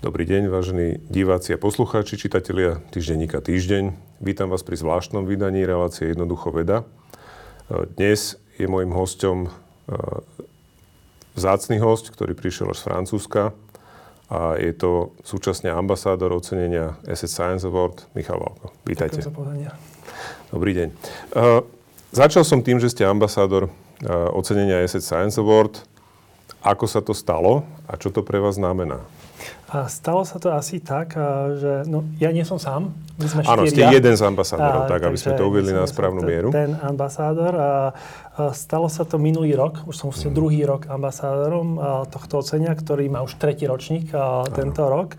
Dobrý deň, vážení diváci a poslucháči, čitatelia týždenníka Týždeň. Vítam vás pri zvláštnom vydaní relácie Jednoducho veda. Dnes je môjim hostom vzácný host, ktorý prišiel až z Francúzska a je to súčasne ambasádor ocenenia Asset Science Award Michal Valko. Vítajte. Dobrý deň. Uh, začal som tým, že ste ambasádor ocenenia Asset Science Award. Ako sa to stalo a čo to pre vás znamená? A stalo sa to asi tak, že no, ja nie som sám. My sme Áno, ste jeden z ambasádorov, a, tak aby sme to uvedli na správnu mieru. Ten ambasádor. A, a stalo sa to minulý rok, už som mm. druhý rok ambasádorom tohto ocenia, ktorý má už tretí ročník a, tento rok.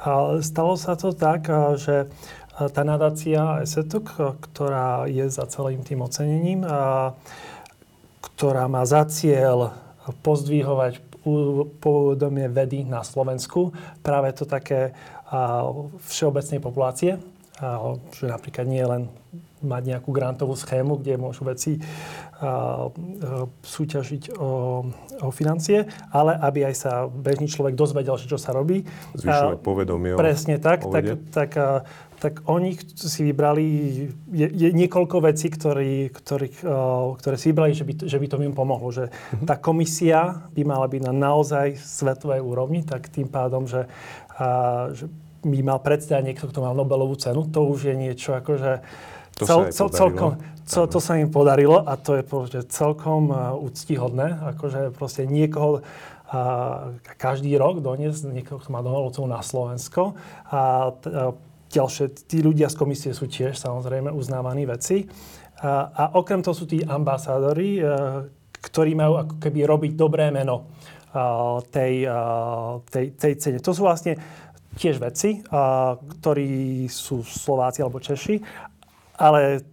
A stalo sa to tak, a, že tá nadácia ESETUK, ktorá je za celým tým ocenením, a, ktorá má za cieľ pozdvihovať povedomie vedy na Slovensku. Práve to také všeobecnej populácie, že napríklad nie len mať nejakú grantovú schému, kde môžu veci súťažiť o, o financie, ale aby aj sa bežný človek dozvedel, čo sa robí. Zvyšovať povedomie Presne tak. Tak, tak tak oni si vybrali je, je niekoľko vecí, ktorý, ktorý, uh, ktoré si vybrali, že by, že by to im pomohlo. Že uh-huh. tá komisia by mala byť na naozaj svetovej úrovni, tak tým pádom, že, uh, že by mal predstavať niekto, kto má Nobelovú cenu, to už je niečo akože to cel, sa cel, celkom, cel, to sa im podarilo a to je proste celkom uh, úctihodné. Akože proste niekoho a každý rok doniesť niekoho, kto má cenu na Slovensko. A, a ďalšie, tí ľudia z komisie sú tiež samozrejme uznávaní veci. A, a okrem toho sú tí ambasádori, e, ktorí majú ako keby robiť dobré meno e, tej, e, tej, tej cene. To sú vlastne tiež veci, ktorí sú Slováci alebo Češi, ale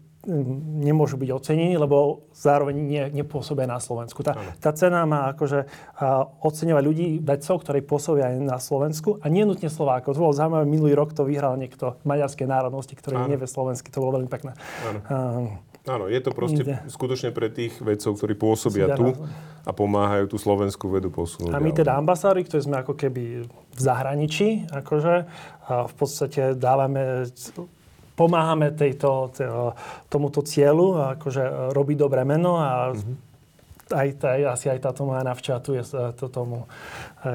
nemôžu byť ocenení, lebo zároveň nie, nepôsobia na Slovensku. Tá, tá cena má akože oceňovať ľudí, vedcov, ktorí pôsobia aj na Slovensku a nie nutne Slovákov. To bolo zaujímavé, minulý rok to vyhral niekto maďarskej národnosti, ktorý Áno. nevie slovensky. To bolo veľmi pekné. Áno, je to proste ide. skutočne pre tých vedcov, ktorí pôsobia tu a pomáhajú tú slovenskú vedu posunúť. A my teda ambasári, ktorí sme ako keby v zahraničí, akože, a v podstate dávame pomáhame tejto, tomuto cieľu, akože robí dobré meno a mm-hmm aj, aj, asi aj táto moja navča tu je to tomu.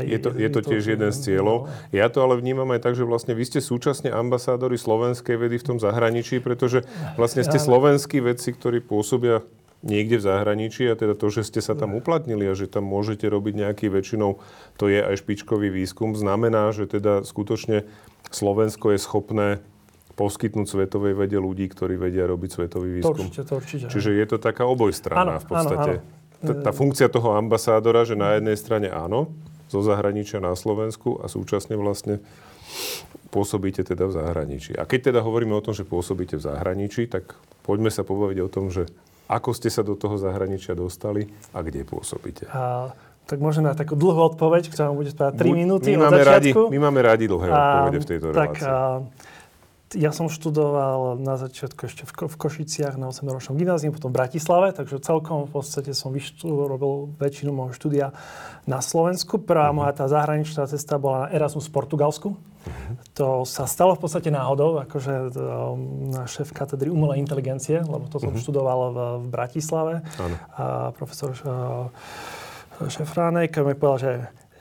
Je to, je to tiež jeden z cieľov. Ja to ale vnímam aj tak, že vlastne vy ste súčasne ambasádori slovenskej vedy v tom zahraničí, pretože vlastne ste slovenskí vedci, ktorí pôsobia niekde v zahraničí a teda to, že ste sa tam uplatnili a že tam môžete robiť nejaký väčšinou, to je aj špičkový výskum, znamená, že teda skutočne Slovensko je schopné poskytnúť svetovej vede ľudí, ktorí vedia robiť svetový výskum. To určite, to určite. Čiže je to taká obojstranná v podstate. Áno, áno. Tá, tá funkcia toho ambasádora, že na jednej strane áno, zo zahraničia na Slovensku a súčasne vlastne pôsobíte teda v zahraničí. A keď teda hovoríme o tom, že pôsobíte v zahraničí, tak poďme sa pobaviť o tom, že ako ste sa do toho zahraničia dostali a kde pôsobíte. A, tak môžem na takú dlhú odpoveď, ktorá bude spávať 3 minúty my od máme Radi, my máme radi dlhé odpovede v tejto tak, relácii. A, ja som študoval na začiatku ešte v, Ko- v Košiciach na 8-ročnom gymnáziu, potom v Bratislave, takže celkom v podstate som robil väčšinu môjho štúdia na Slovensku. Prvá uh-huh. moja tá zahraničná cesta bola na Erasmus v Portugalsku. Uh-huh. To sa stalo v podstate náhodou, akože um, na šéf katedry umelej inteligencie, lebo to som uh-huh. študoval v, v Bratislave. Uh-huh. A profesor uh, Šefránek mi povedal, že,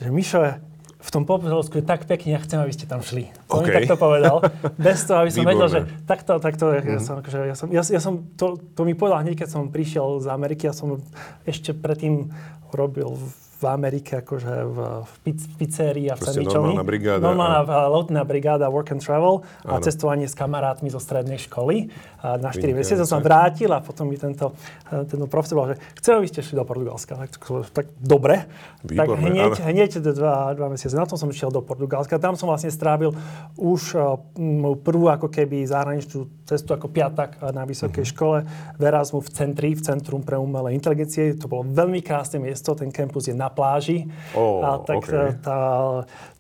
že Mišo, v tom Popolsku je tak pekne, ja chcem, aby ste tam šli. On okay. mi takto povedal. Bez toho, aby som vedel, že takto, takto, mm-hmm. ja mhm. som, akože, ja som, ja, ja som to, to mi povedal hneď, keď som prišiel z Ameriky, ja som ešte predtým robil v Amerike, akože v, v pizzerii a v sandvičovni. normálna brigáda. Normálna a... lotná brigáda, work and travel a ano. cestovanie s kamarátmi zo strednej školy. A na 4 mesiace som vrátil a potom mi tento, tento profesor povedal, že chcem, aby ste šli do Portugalska. Tak, tak dobre. Výborné, tak hneď, hneď dva, dva mesiace na tom som išiel do Portugalska. Tam som vlastne strávil už moju prvú ako keby zahraničnú cestu ako piatak na vysokej uh-huh. škole v Erasmu v centri, v Centrum pre umelé inteligencie. To bolo veľmi krásne miesto, ten kampus je na pláži. Oh, a tak okay. tá,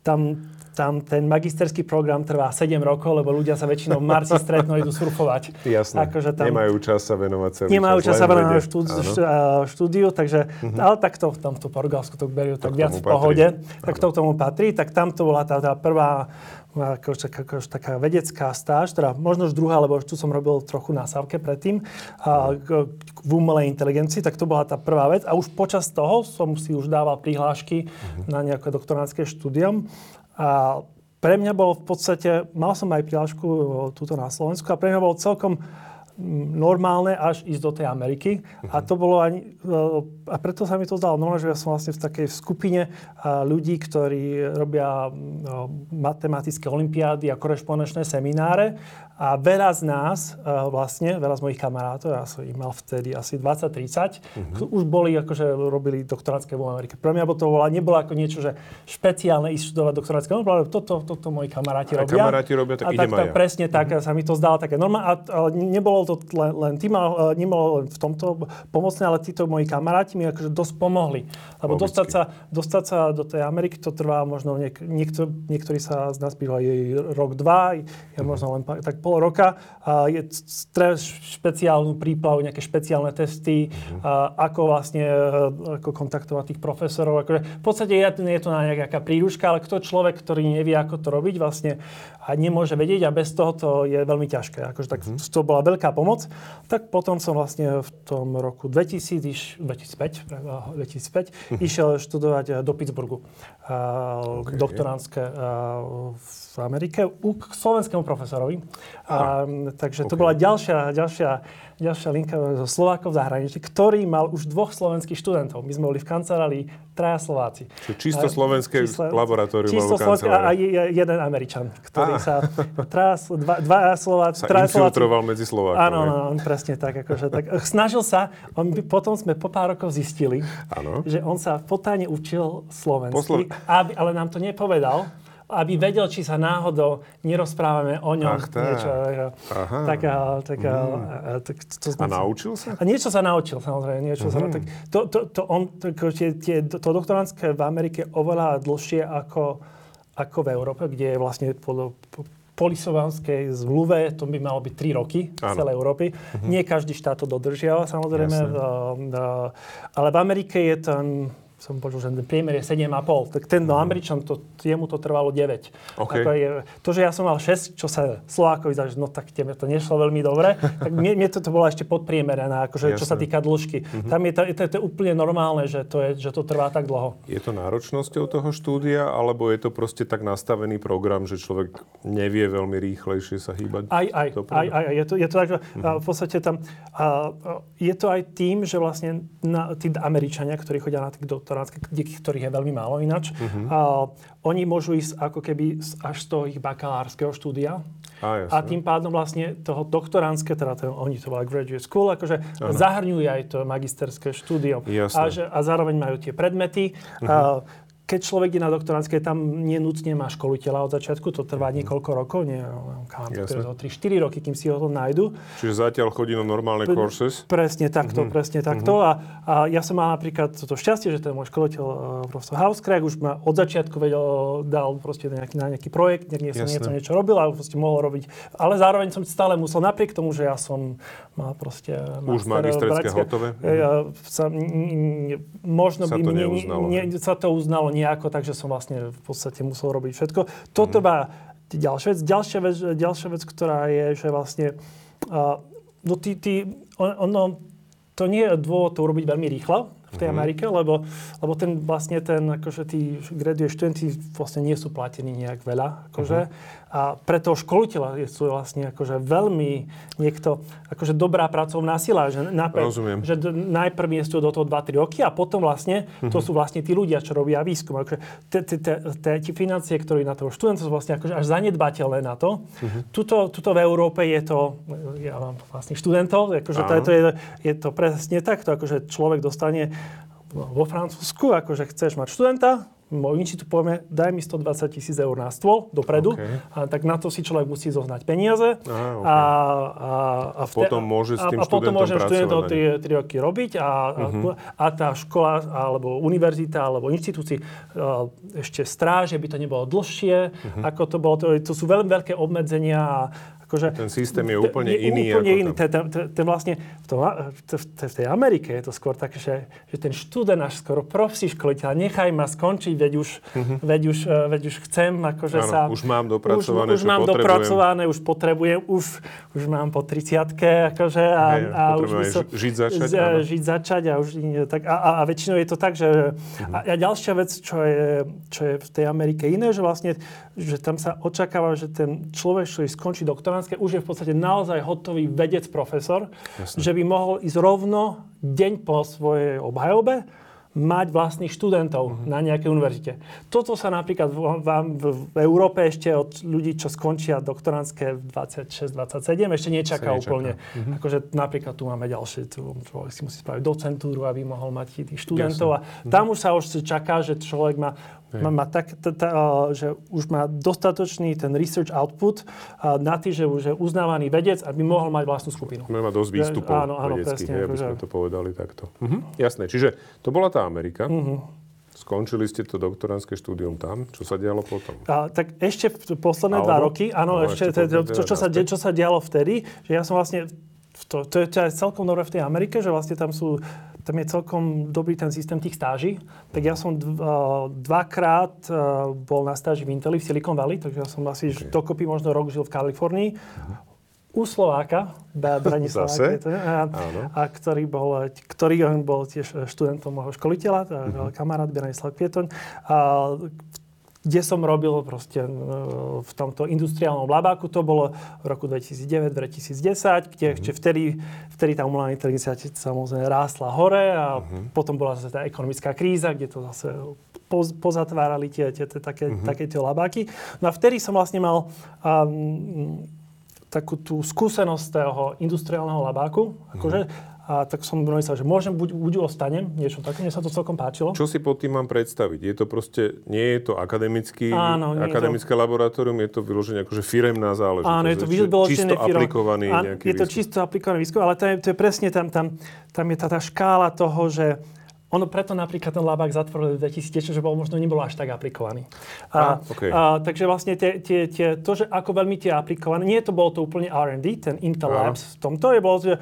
tam tam ten magisterský program trvá 7 rokov, lebo ľudia sa väčšinou v marci stretnú idú surfovať. Jasné, akože tam nemajú čas sa venovať celý Nemajú čas, čas sa venovať štúdiu, štúdiu, takže, uh-huh. ale takto v tomto Portugalsku to berú tak, tak viac v pohode. Patrí. Tak to k tomu patrí. Tak tam to bola tá, tá prvá ako, ako, taká vedecká stáž, teda možno už druhá, lebo tu som robil trochu na sávke predtým, a, v umelej inteligencii, tak to bola tá prvá vec. A už počas toho som si už dával prihlášky uh-huh. na nejaké doktoránske štúdium. A pre mňa bolo v podstate, mal som aj prihlášku túto na Slovensku a pre mňa bolo celkom normálne až ísť do tej Ameriky. A to bolo ani, a preto sa mi to zdalo normálne, že ja som vlastne v takej skupine ľudí, ktorí robia matematické olimpiády a korešpondenčné semináre a veľa z nás, vlastne, veľa z mojich kamarátov, ja som ich mal vtedy asi 20-30, uh-huh. už boli, akože robili doktorátske v Amerike. Pre mňa to bola, nebolo ako niečo, že špeciálne ísť študovať doktorátske, no, toto, toto, toto moji kamaráti robia. A kamaráti robia, tak a idem tak, tak, presne tak, uh-huh. sa mi to zdalo také normálne. Ale nebolo to len, len tým, nebolo v tomto pomocné, ale títo moji kamaráti mi akože dosť pomohli. Lebo dostať sa, dostať sa do tej Ameriky, to trvá možno, niek- niekto, niektorí sa z nás bývajú rok, dva, ja možno len tak pol roka. A je špeciálnu prípravu, nejaké špeciálne testy, a ako vlastne ako kontaktovať tých profesorov. Akože, v podstate je, je to na nejaká príruška, ale kto človek, ktorý nevie, ako to robiť vlastne a nemôže vedieť a bez toho to je veľmi ťažké. Akože, tak uh-huh. to bola veľká pomoc. Tak potom som vlastne v tom roku 2000, iš, 2005, 2005 uh-huh. išiel študovať do Pittsburghu. Okay. Doktoránske v Amerike u slovenskému profesorovi. A, takže to okay. bola ďalšia, ďalšia, ďalšia linka zo Slovákov v zahraničí, ktorý mal už dvoch slovenských študentov. My sme boli v kancelárii traja Slováci. Čiže čisto slovenské číslo, laboratórium čisto slovenské a, a jeden Američan, ktorý a. sa... Traja, dva, dva Slováci... Sa infiltroval medzi Slovákmi. Áno, áno, on presne tak. Akože, tak snažil sa, on potom sme po pár rokov zistili, áno. že on sa potajne učil slovensky, Poslo... aby, ale nám to nepovedal aby vedel, či sa náhodou nerozprávame o ňom. Ach, tak. Niečo, Aha. Tak, tak, mm. a, tak to sme, a naučil sa? A niečo sa naučil, samozrejme. Niečo mm. sa, mhm. tak, to, to, to, on, tak, tie, tie, to doktorantské v Amerike oveľa dlhšie ako, ako v Európe, kde je vlastne po, po, polisovanskej zmluve, to by malo byť 3 roky v celej Európy. Mm-hmm. Nie každý štát to dodržiava, samozrejme. ale v Amerike je ten som počul, že priemer je 7,5. Tak ten no, Američan, to, jemu to trvalo 9. Okay. Ako je, to, že ja som mal 6, čo sa Slovákovi zdá, že no tak tebe to nešlo veľmi dobre, tak mne, mne to, to bolo ešte podpriemerená, akože, čo sa týka dĺžky. Mm-hmm. Tam je to, je, to, je to úplne normálne, že to, je, že to trvá tak dlho. Je to náročnosťou toho štúdia, alebo je to proste tak nastavený program, že človek nevie veľmi rýchlejšie sa hýbať? Aj, aj, aj, aj, aj. Je, to, je to tak, že mm-hmm. v podstate tam a, je to aj tým, že vlastne na, tí Američania, ktorí chodia na tých doktorátske, ktorých je veľmi málo ináč. Uh-huh. A, oni môžu ísť ako keby až z toho ich bakalárskeho štúdia. A, a tým pádom vlastne toho doktoránske, teda to, oni to volá graduate school, akože ano. zahrňujú aj to magisterské štúdium. A, že, a zároveň majú tie predmety. Uh-huh. A, keď človek je na doktorantskej, tam nenutne má školiteľa od začiatku, to trvá mhm. niekoľko rokov, nie, kam, 3-4 roky, kým si ho to nájdu. Čiže zatiaľ chodí na normálne P- courses? Presne takto, mm-hmm. presne takto. Mm-hmm. A, a ja som mal napríklad to šťastie, že ten môj školiteľ, uh, profesor Hauskrag, už ma od začiatku vedel, dal proste nejaký, na nejaký projekt, niekde som niečo, niečo robil a proste mohol robiť. Ale zároveň som stále musel, napriek tomu, že ja som mal proste... Už magisterské hotové? Ja, sa, n, n, možno sa by to neuznalo, ne, sa to uznalo nejako, takže som vlastne v podstate musel robiť všetko. To mm-hmm. trvá ďalšia vec. Ďalšia vec, ďalšia vec, ktorá je, že vlastne uh, no ty, ty, on, ono, to nie je dôvod to urobiť veľmi rýchlo v tej mm-hmm. Amerike, lebo, lebo ten vlastne ten, akože tí graduate študenti vlastne nie sú platení nejak veľa, akože. Mm-hmm. A pre toho školiteľa je to vlastne akože veľmi niekto, akože dobrá pracovná sila, že, najprv, že d- najprv je do toho 2-3 roky a potom vlastne to mhm. sú vlastne tí ľudia, čo robia výskum. Akože tie financie, ktoré na toho študenta sú vlastne akože až zanedbateľné na to. Mm-hmm. Tuto, tuto v Európe je to, ja mám vlastne študentov, akože to, to je, je to presne takto, akože človek dostane vo Francúzsku, akože chceš mať študenta, môj inštitút povieme, daj mi 120 tisíc eur na stôl dopredu, Okay. a tak na to si človek musí zoznať peniaze. Á, okay. a, a, a, v Potom môže s tým a, a potom študentom pracovať na 3, 3 roky robiť a, uh-huh. a, a tá škola alebo univerzita alebo inštitúcii uh, ešte stráže, by to nebolo dlhšie, uh-huh. ako to bolo. To, to sú veľmi veľké obmedzenia a akože, Ten systém je úplne iný Úplne ako iný. Ten, ten, ten, vlastne v, tom, v tej Amerike je to skôr také, že, že ten študent až skoro prosí školiteľa, nechaj ma skončiť, veď už, uh-huh. veď už, eh, veď už chcem, akože Áno, sa... už mám dopracované, už, už mám potrebujem. dopracované, už potrebujem, už, už mám po 30 akože a, Hej, a už by som, ži- žiť začať, z- žiť začať a už tak, a, a, a väčšinou je to tak, že Mhm. a, a ďalšia vec, čo je, čo je v tej Amerike iné, že vlastne, že tam sa očakáva, že ten človek, ktorý skončí doktoránske, už je v podstate naozaj hotový vedec, profesor, Jasne. že by mohol ísť rovno deň po svojej obhajobe mať vlastných študentov Mhm. na nejakej univerzite. Toto sa napríklad v, v, v Európe ešte od ľudí, čo skončia doktoránske v 26-27, ešte nečaká nečaká. úplne. Mhm. Akože napríklad tu máme ďalšie, tu človek si musí spraviť docentúru, aby mohol mať tých študentov. A Mhm. tam už sa už čaká, že človek má, má, má tak, t, t, že už má dostatočný ten research output na tým, že už je uznávaný vedec, aby mohol mať vlastnú skupinu. Mať dosť výstupov Áno, áno, vedeckých, presne, hej, aby akože- sme to povedali takto. Mhm. Jasné, čiže to bola tá Amerika. Mhm. Skončili ste to doktoránske štúdium tam. Čo sa dialo potom? A, tak ešte posledné dva Alebo? roky, áno, No, ešte, ešte to, to, to, čo, sa, teda de, čo sa dialo vtedy, že ja som vlastne, to, to je celkom dobré v tej Amerike, že vlastne tam sú, tam je celkom dobrý ten systém tých stáží. Tak ja som dv, dvakrát bol na stáži v Inteli v Silicon Valley, takže ja som asi okay. dokopy možno rok žil v Kalifornii. U Slováka, Bra- Branislava, Zase? je to, a, a ktorý bol, ktorý on bol tiež študentom môjho školiteľa, uh-huh. kamarát Branislav Pietoň. A, kde som robil proste e, v tomto industriálnom labáku. To bolo v roku 2009-2010, kde Mhm. ešte vtedy, vtedy tá umelá inteligencia samozrejme rástla hore a Mhm. potom bola zase tá ekonomická kríza, kde to zase poz, pozatvárali tie, tie, tie také, Mhm. také tie labáky. No a vtedy som vlastne mal um, takú tú skúsenosť toho industriálneho labáku, akože, a tak som myslel, že môžem, buď, buď ostanem, niečo také, mne sa to celkom páčilo. Čo si pod tým mám predstaviť? Je to proste, nie je to akademický, Áno, je to- akademické laboratórium, je to vyložené akože firemná záležitosť. Áno, je to vyložené čisto aplikovaný Áno, nejaký Je to výskum. čisto aplikovaný výskum, ale to je, to je presne tam, tam, tam je tá, tá škála toho, že ono preto napríklad ten labák zatvorili v 2010, že bol možno nebolo až tak aplikovaný. Á, okej. a, takže vlastne tie, tie, tie, to, že ako veľmi tie aplikované, nie to bolo to úplne R&D, ten Intel. Labs v tomto je bolo, že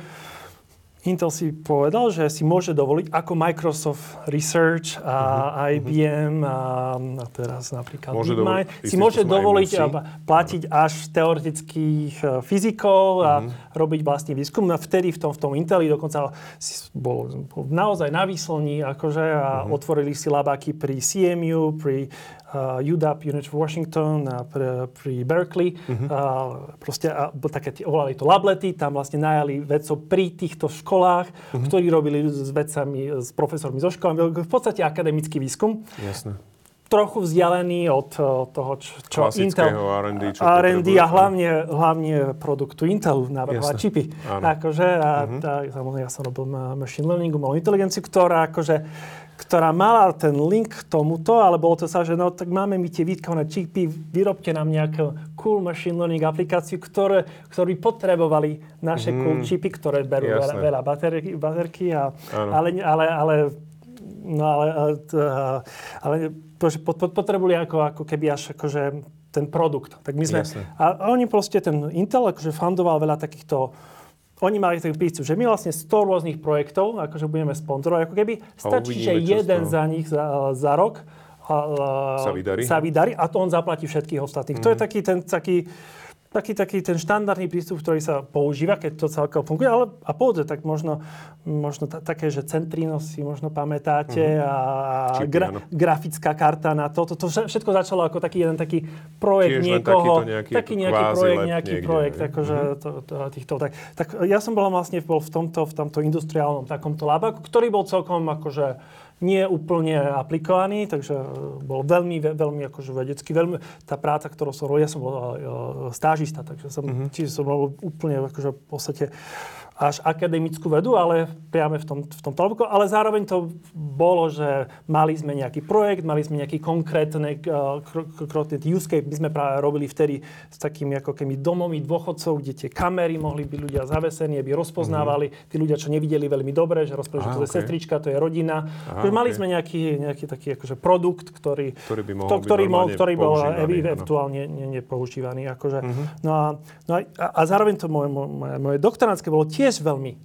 Intel si povedal, že si môže dovoliť ako Microsoft Research a IBM a, a teraz napríklad Mhm. Môže DeepMind dovoliť- si môže dovoliť a platiť až teoretických e, fyzikov a robiť vlastný výskum. No a vtedy v tom, v tom Inteli dokonca si bol, bol naozaj na výslní akože, a otvorili si labáky pri CMU, pri uh, UW, University of Washington a pri, pri Berkeley. A proste a, také, volali to lablety, tam vlastne najali vedcov pri týchto školách, ktorí robili s vedcami, s profesormi zo školami. V podstate akademický výskum Jasné. trochu vzdialený od uh, toho, čo, Intel... R&D, čo R&D a hlavne, hlavne produktu Intelu, Jasné. čipy. Áno. Akože, a, a, samozrejme, ja som robil ma- machine learning, umelú inteligenciu, ktorá akože ktorá mala ten link k tomuto, ale bolo to sa, že no tak máme my tie výtkované čipy, vyrobte nám nejakú cool machine learning aplikáciu, ktoré, ktorí potrebovali naše cool čipy, ktoré berú veľa, Jasné. veľa baterky, baterky a, ale, ale, ale No ale, ale, potrebovali ako, ako keby až akože ten produkt. Tak my sme, Jasné. a, a oni proste, ten Intel akože fundoval veľa takýchto oni mali takú prístup, že my vlastne 100 rôznych projektov, akože budeme sponzorovať, ako keby stačí, že uvidíme, z jeden za nich za, za rok a, a, Sa vydarí? sa vydarí a to on zaplatí všetkých ostatných. To je taký ten taký, taký, taký ten štandardný prístup, ktorý sa používa, keď to celkom funguje. Ale, a povedzme, tak možno, možno ta, také, že Centrino si možno pamätáte a Čipy, gra, áno. grafická karta na to. To, to všetko začalo ako taký jeden taký projekt Tiež niekoho. nejaký taký nejaký projekt, nejaký niekde, projekt. Akože to, to, týchto, tak, tak ja som bol vlastne bol v tomto, v tomto industriálnom takomto labaku, ktorý bol celkom akože nie úplne aplikovaný, takže e, bol veľmi, ve- veľmi akože vedecký. Veľmi, tá práca, ktorú som robil, ja som bol uh, stážista, takže som, mm-hmm. čiže som bol úplne akože v podstate až akademickú vedu, ale priame v tom, v tom toľko. Ale zároveň to bolo, že mali sme nejaký projekt, mali sme nejaký konkrétny uh, use case. My sme práve robili vtedy s takými ako keby domomi dôchodcov, kde tie kamery mohli byť ľudia zavesení, aby rozpoznávali mm-hmm. tí ľudia, čo nevideli veľmi dobre, že rozprávali, že to okay. je sestrička, to je rodina. Aha, okay. Mali sme nejaký, nejaký taký akože produkt, ktorý, ktorý by mohol to, ktorý, byť ktorý bol eventuálne nepoužívaný. Akože. Mm-hmm. No, a, no a, a zároveň to moje, moje, moje doktoránske bolo tiež tiež veľmi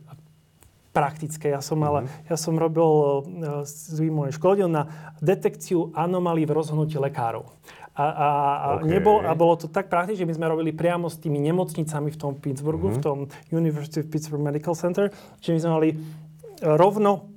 praktické. Ja som, ale, mm-hmm. ja som robil uh, s výmojom školil na detekciu anomalí v rozhodnutí lekárov. A, a, a, okay. nebol, a bolo to tak praktické, že my sme robili priamo s tými nemocnicami v tom Pittsburghu, mm-hmm. v tom University of Pittsburgh Medical Center, že my sme mali rovno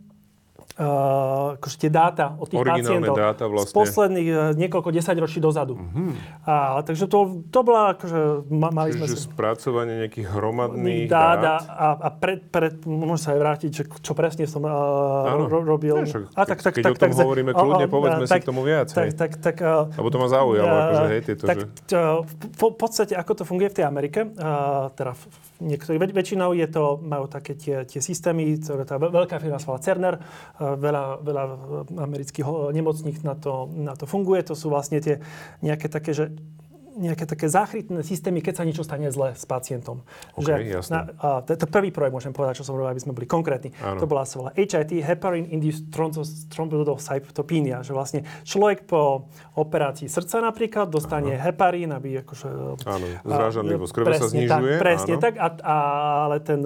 uh, akože tie dáta od tých pacientov dáta vlastne. z posledných uh, niekoľko desaťročí dozadu. Uh-huh. A, takže to, to bola akože, ma, mali Čiže sme si... spracovanie nejakých hromadných dát. dát. A, a pred, pred, môžem sa aj vrátiť, že čo presne som uh, ro, robil. Však, a tak, tak, keď tak, o tom tak, hovoríme kľudne, a, povedzme tak, si k tomu viac. Tak, tak, tak, uh, Lebo to ma zaujalo, uh, akože, hej, tieto, tak, že... v podstate, ako to funguje v tej Amerike, uh, teda v, niektorých, väčšinou je to, majú také tie, tie systémy, ktoré tá veľká firma sa volá Cerner, veľa, veľa amerických nemocníc na to, na to funguje. To sú vlastne tie nejaké také, že nejaké také záchrytné systémy, keď sa niečo stane zle s pacientom. Okay, že. Na, a, to to prvý projekt, môžem povedať, čo som robil, aby sme boli konkrétni. Áno. To bola sa volá HIT, Heparin-Induced Thrombocytopenia, že vlastne človek po operácii srdca napríklad dostane Áno. heparín, aby akože... Áno, zrážanlivosť krve sa znižuje. Tak, presne áno. tak, a, a, ale ten,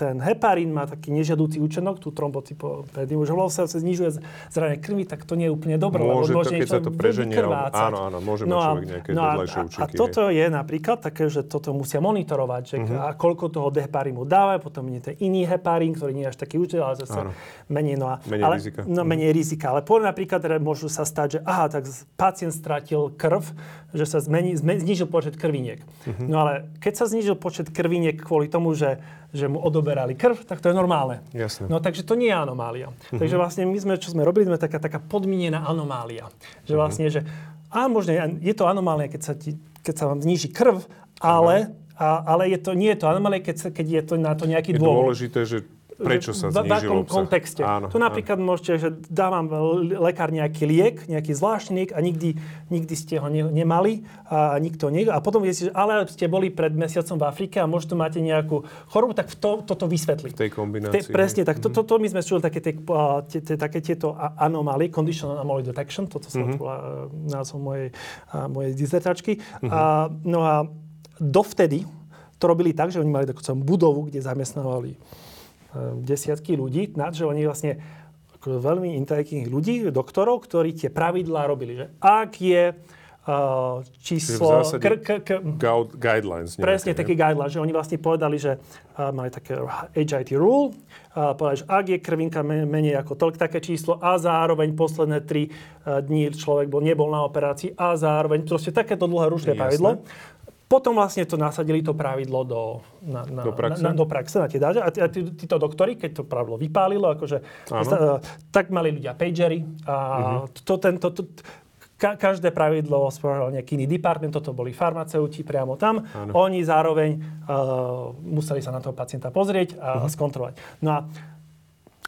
ten heparín má taký nežiadúci účinok, tú trombocytopédiu, že vlastne sa znižuje zranie krvi, tak to nie je úplne dobré. Môže lebo to, keď sa to preženie, áno, áno, môže no mať človek nejaké no a, účinky. A toto je napríklad také, že toto musia monitorovať, že uh-huh. a koľko toho heparínu dáva, potom je to iný heparín, ktorý nie je až taký účel, ale zase Áno. menej, no a, menej ale, rizika. No, menej uh-huh. rizika. Ale poviem napríklad, teda môžu sa stať, že aha, tak pacient stratil krv, že sa zmení, znižil počet krviniek. Uh-huh. No ale keď sa znižil počet krviniek kvôli tomu, že že mu odoberali krv, tak to je normálne. Jasne. No takže to nie je anomália. Uh-huh. Takže vlastne my sme, čo sme robili, sme taká, taká podmienená anomália. Že vlastne, uh-huh. že a možno je to anomália, keď sa ti keď sa vám zníži krv, ale, a, ale je to, nie je to anomálie, keď, keď je to na to nejaký je dôvod. Je dôležité, že Prečo sa znížil V akom kontexte. Áno, to napríklad áno. môžete, že dávam lekár nejaký liek, nejaký zvláštny liek a nikdy, nikdy ste ho ne, nemali a nikto nie. A potom viete, že ale ste boli pred mesiacom v Afrike a možno máte nejakú chorobu, tak to, toto vysvetlí. V tej kombinácii. Te, presne, tak mm-hmm. to, to, my sme čuli také, tie, tie, tie, také tieto anomálie, conditional anomaly detection, toto sa mm-hmm. bola názov mojej, mojej dizertačky. Mm-hmm. A, no a dovtedy to robili tak, že oni mali takú budovu, kde zamestnávali desiatky ľudí, na že oni vlastne veľmi inteligentných ľudí, doktorov, ktorí tie pravidlá robili. Že ak je uh, číslo... Kr, kr, kr, guidelines. Nejaké, presne, taký guidelines, že oni vlastne povedali, že uh, mali také HIT rule, uh, povedali, že ak je krvinka menej ako toľk také číslo a zároveň posledné tri uh, dní človek bol, nebol na operácii a zároveň proste takéto dlhé rušné pravidlo. Potom vlastne to nasadili to pravidlo do, na, na, do praxe, na, do praxe na tie dáže. A, a tí, títo doktori, keď to pravidlo vypálilo, akože, uh, tak mali ľudia pagery a uh-huh. to, tento, to, ka, každé pravidlo spravil nejaký iný department, toto boli farmaceuti priamo tam. Ano. Oni zároveň uh, museli sa na toho pacienta pozrieť a uh-huh. skontrolovať. No a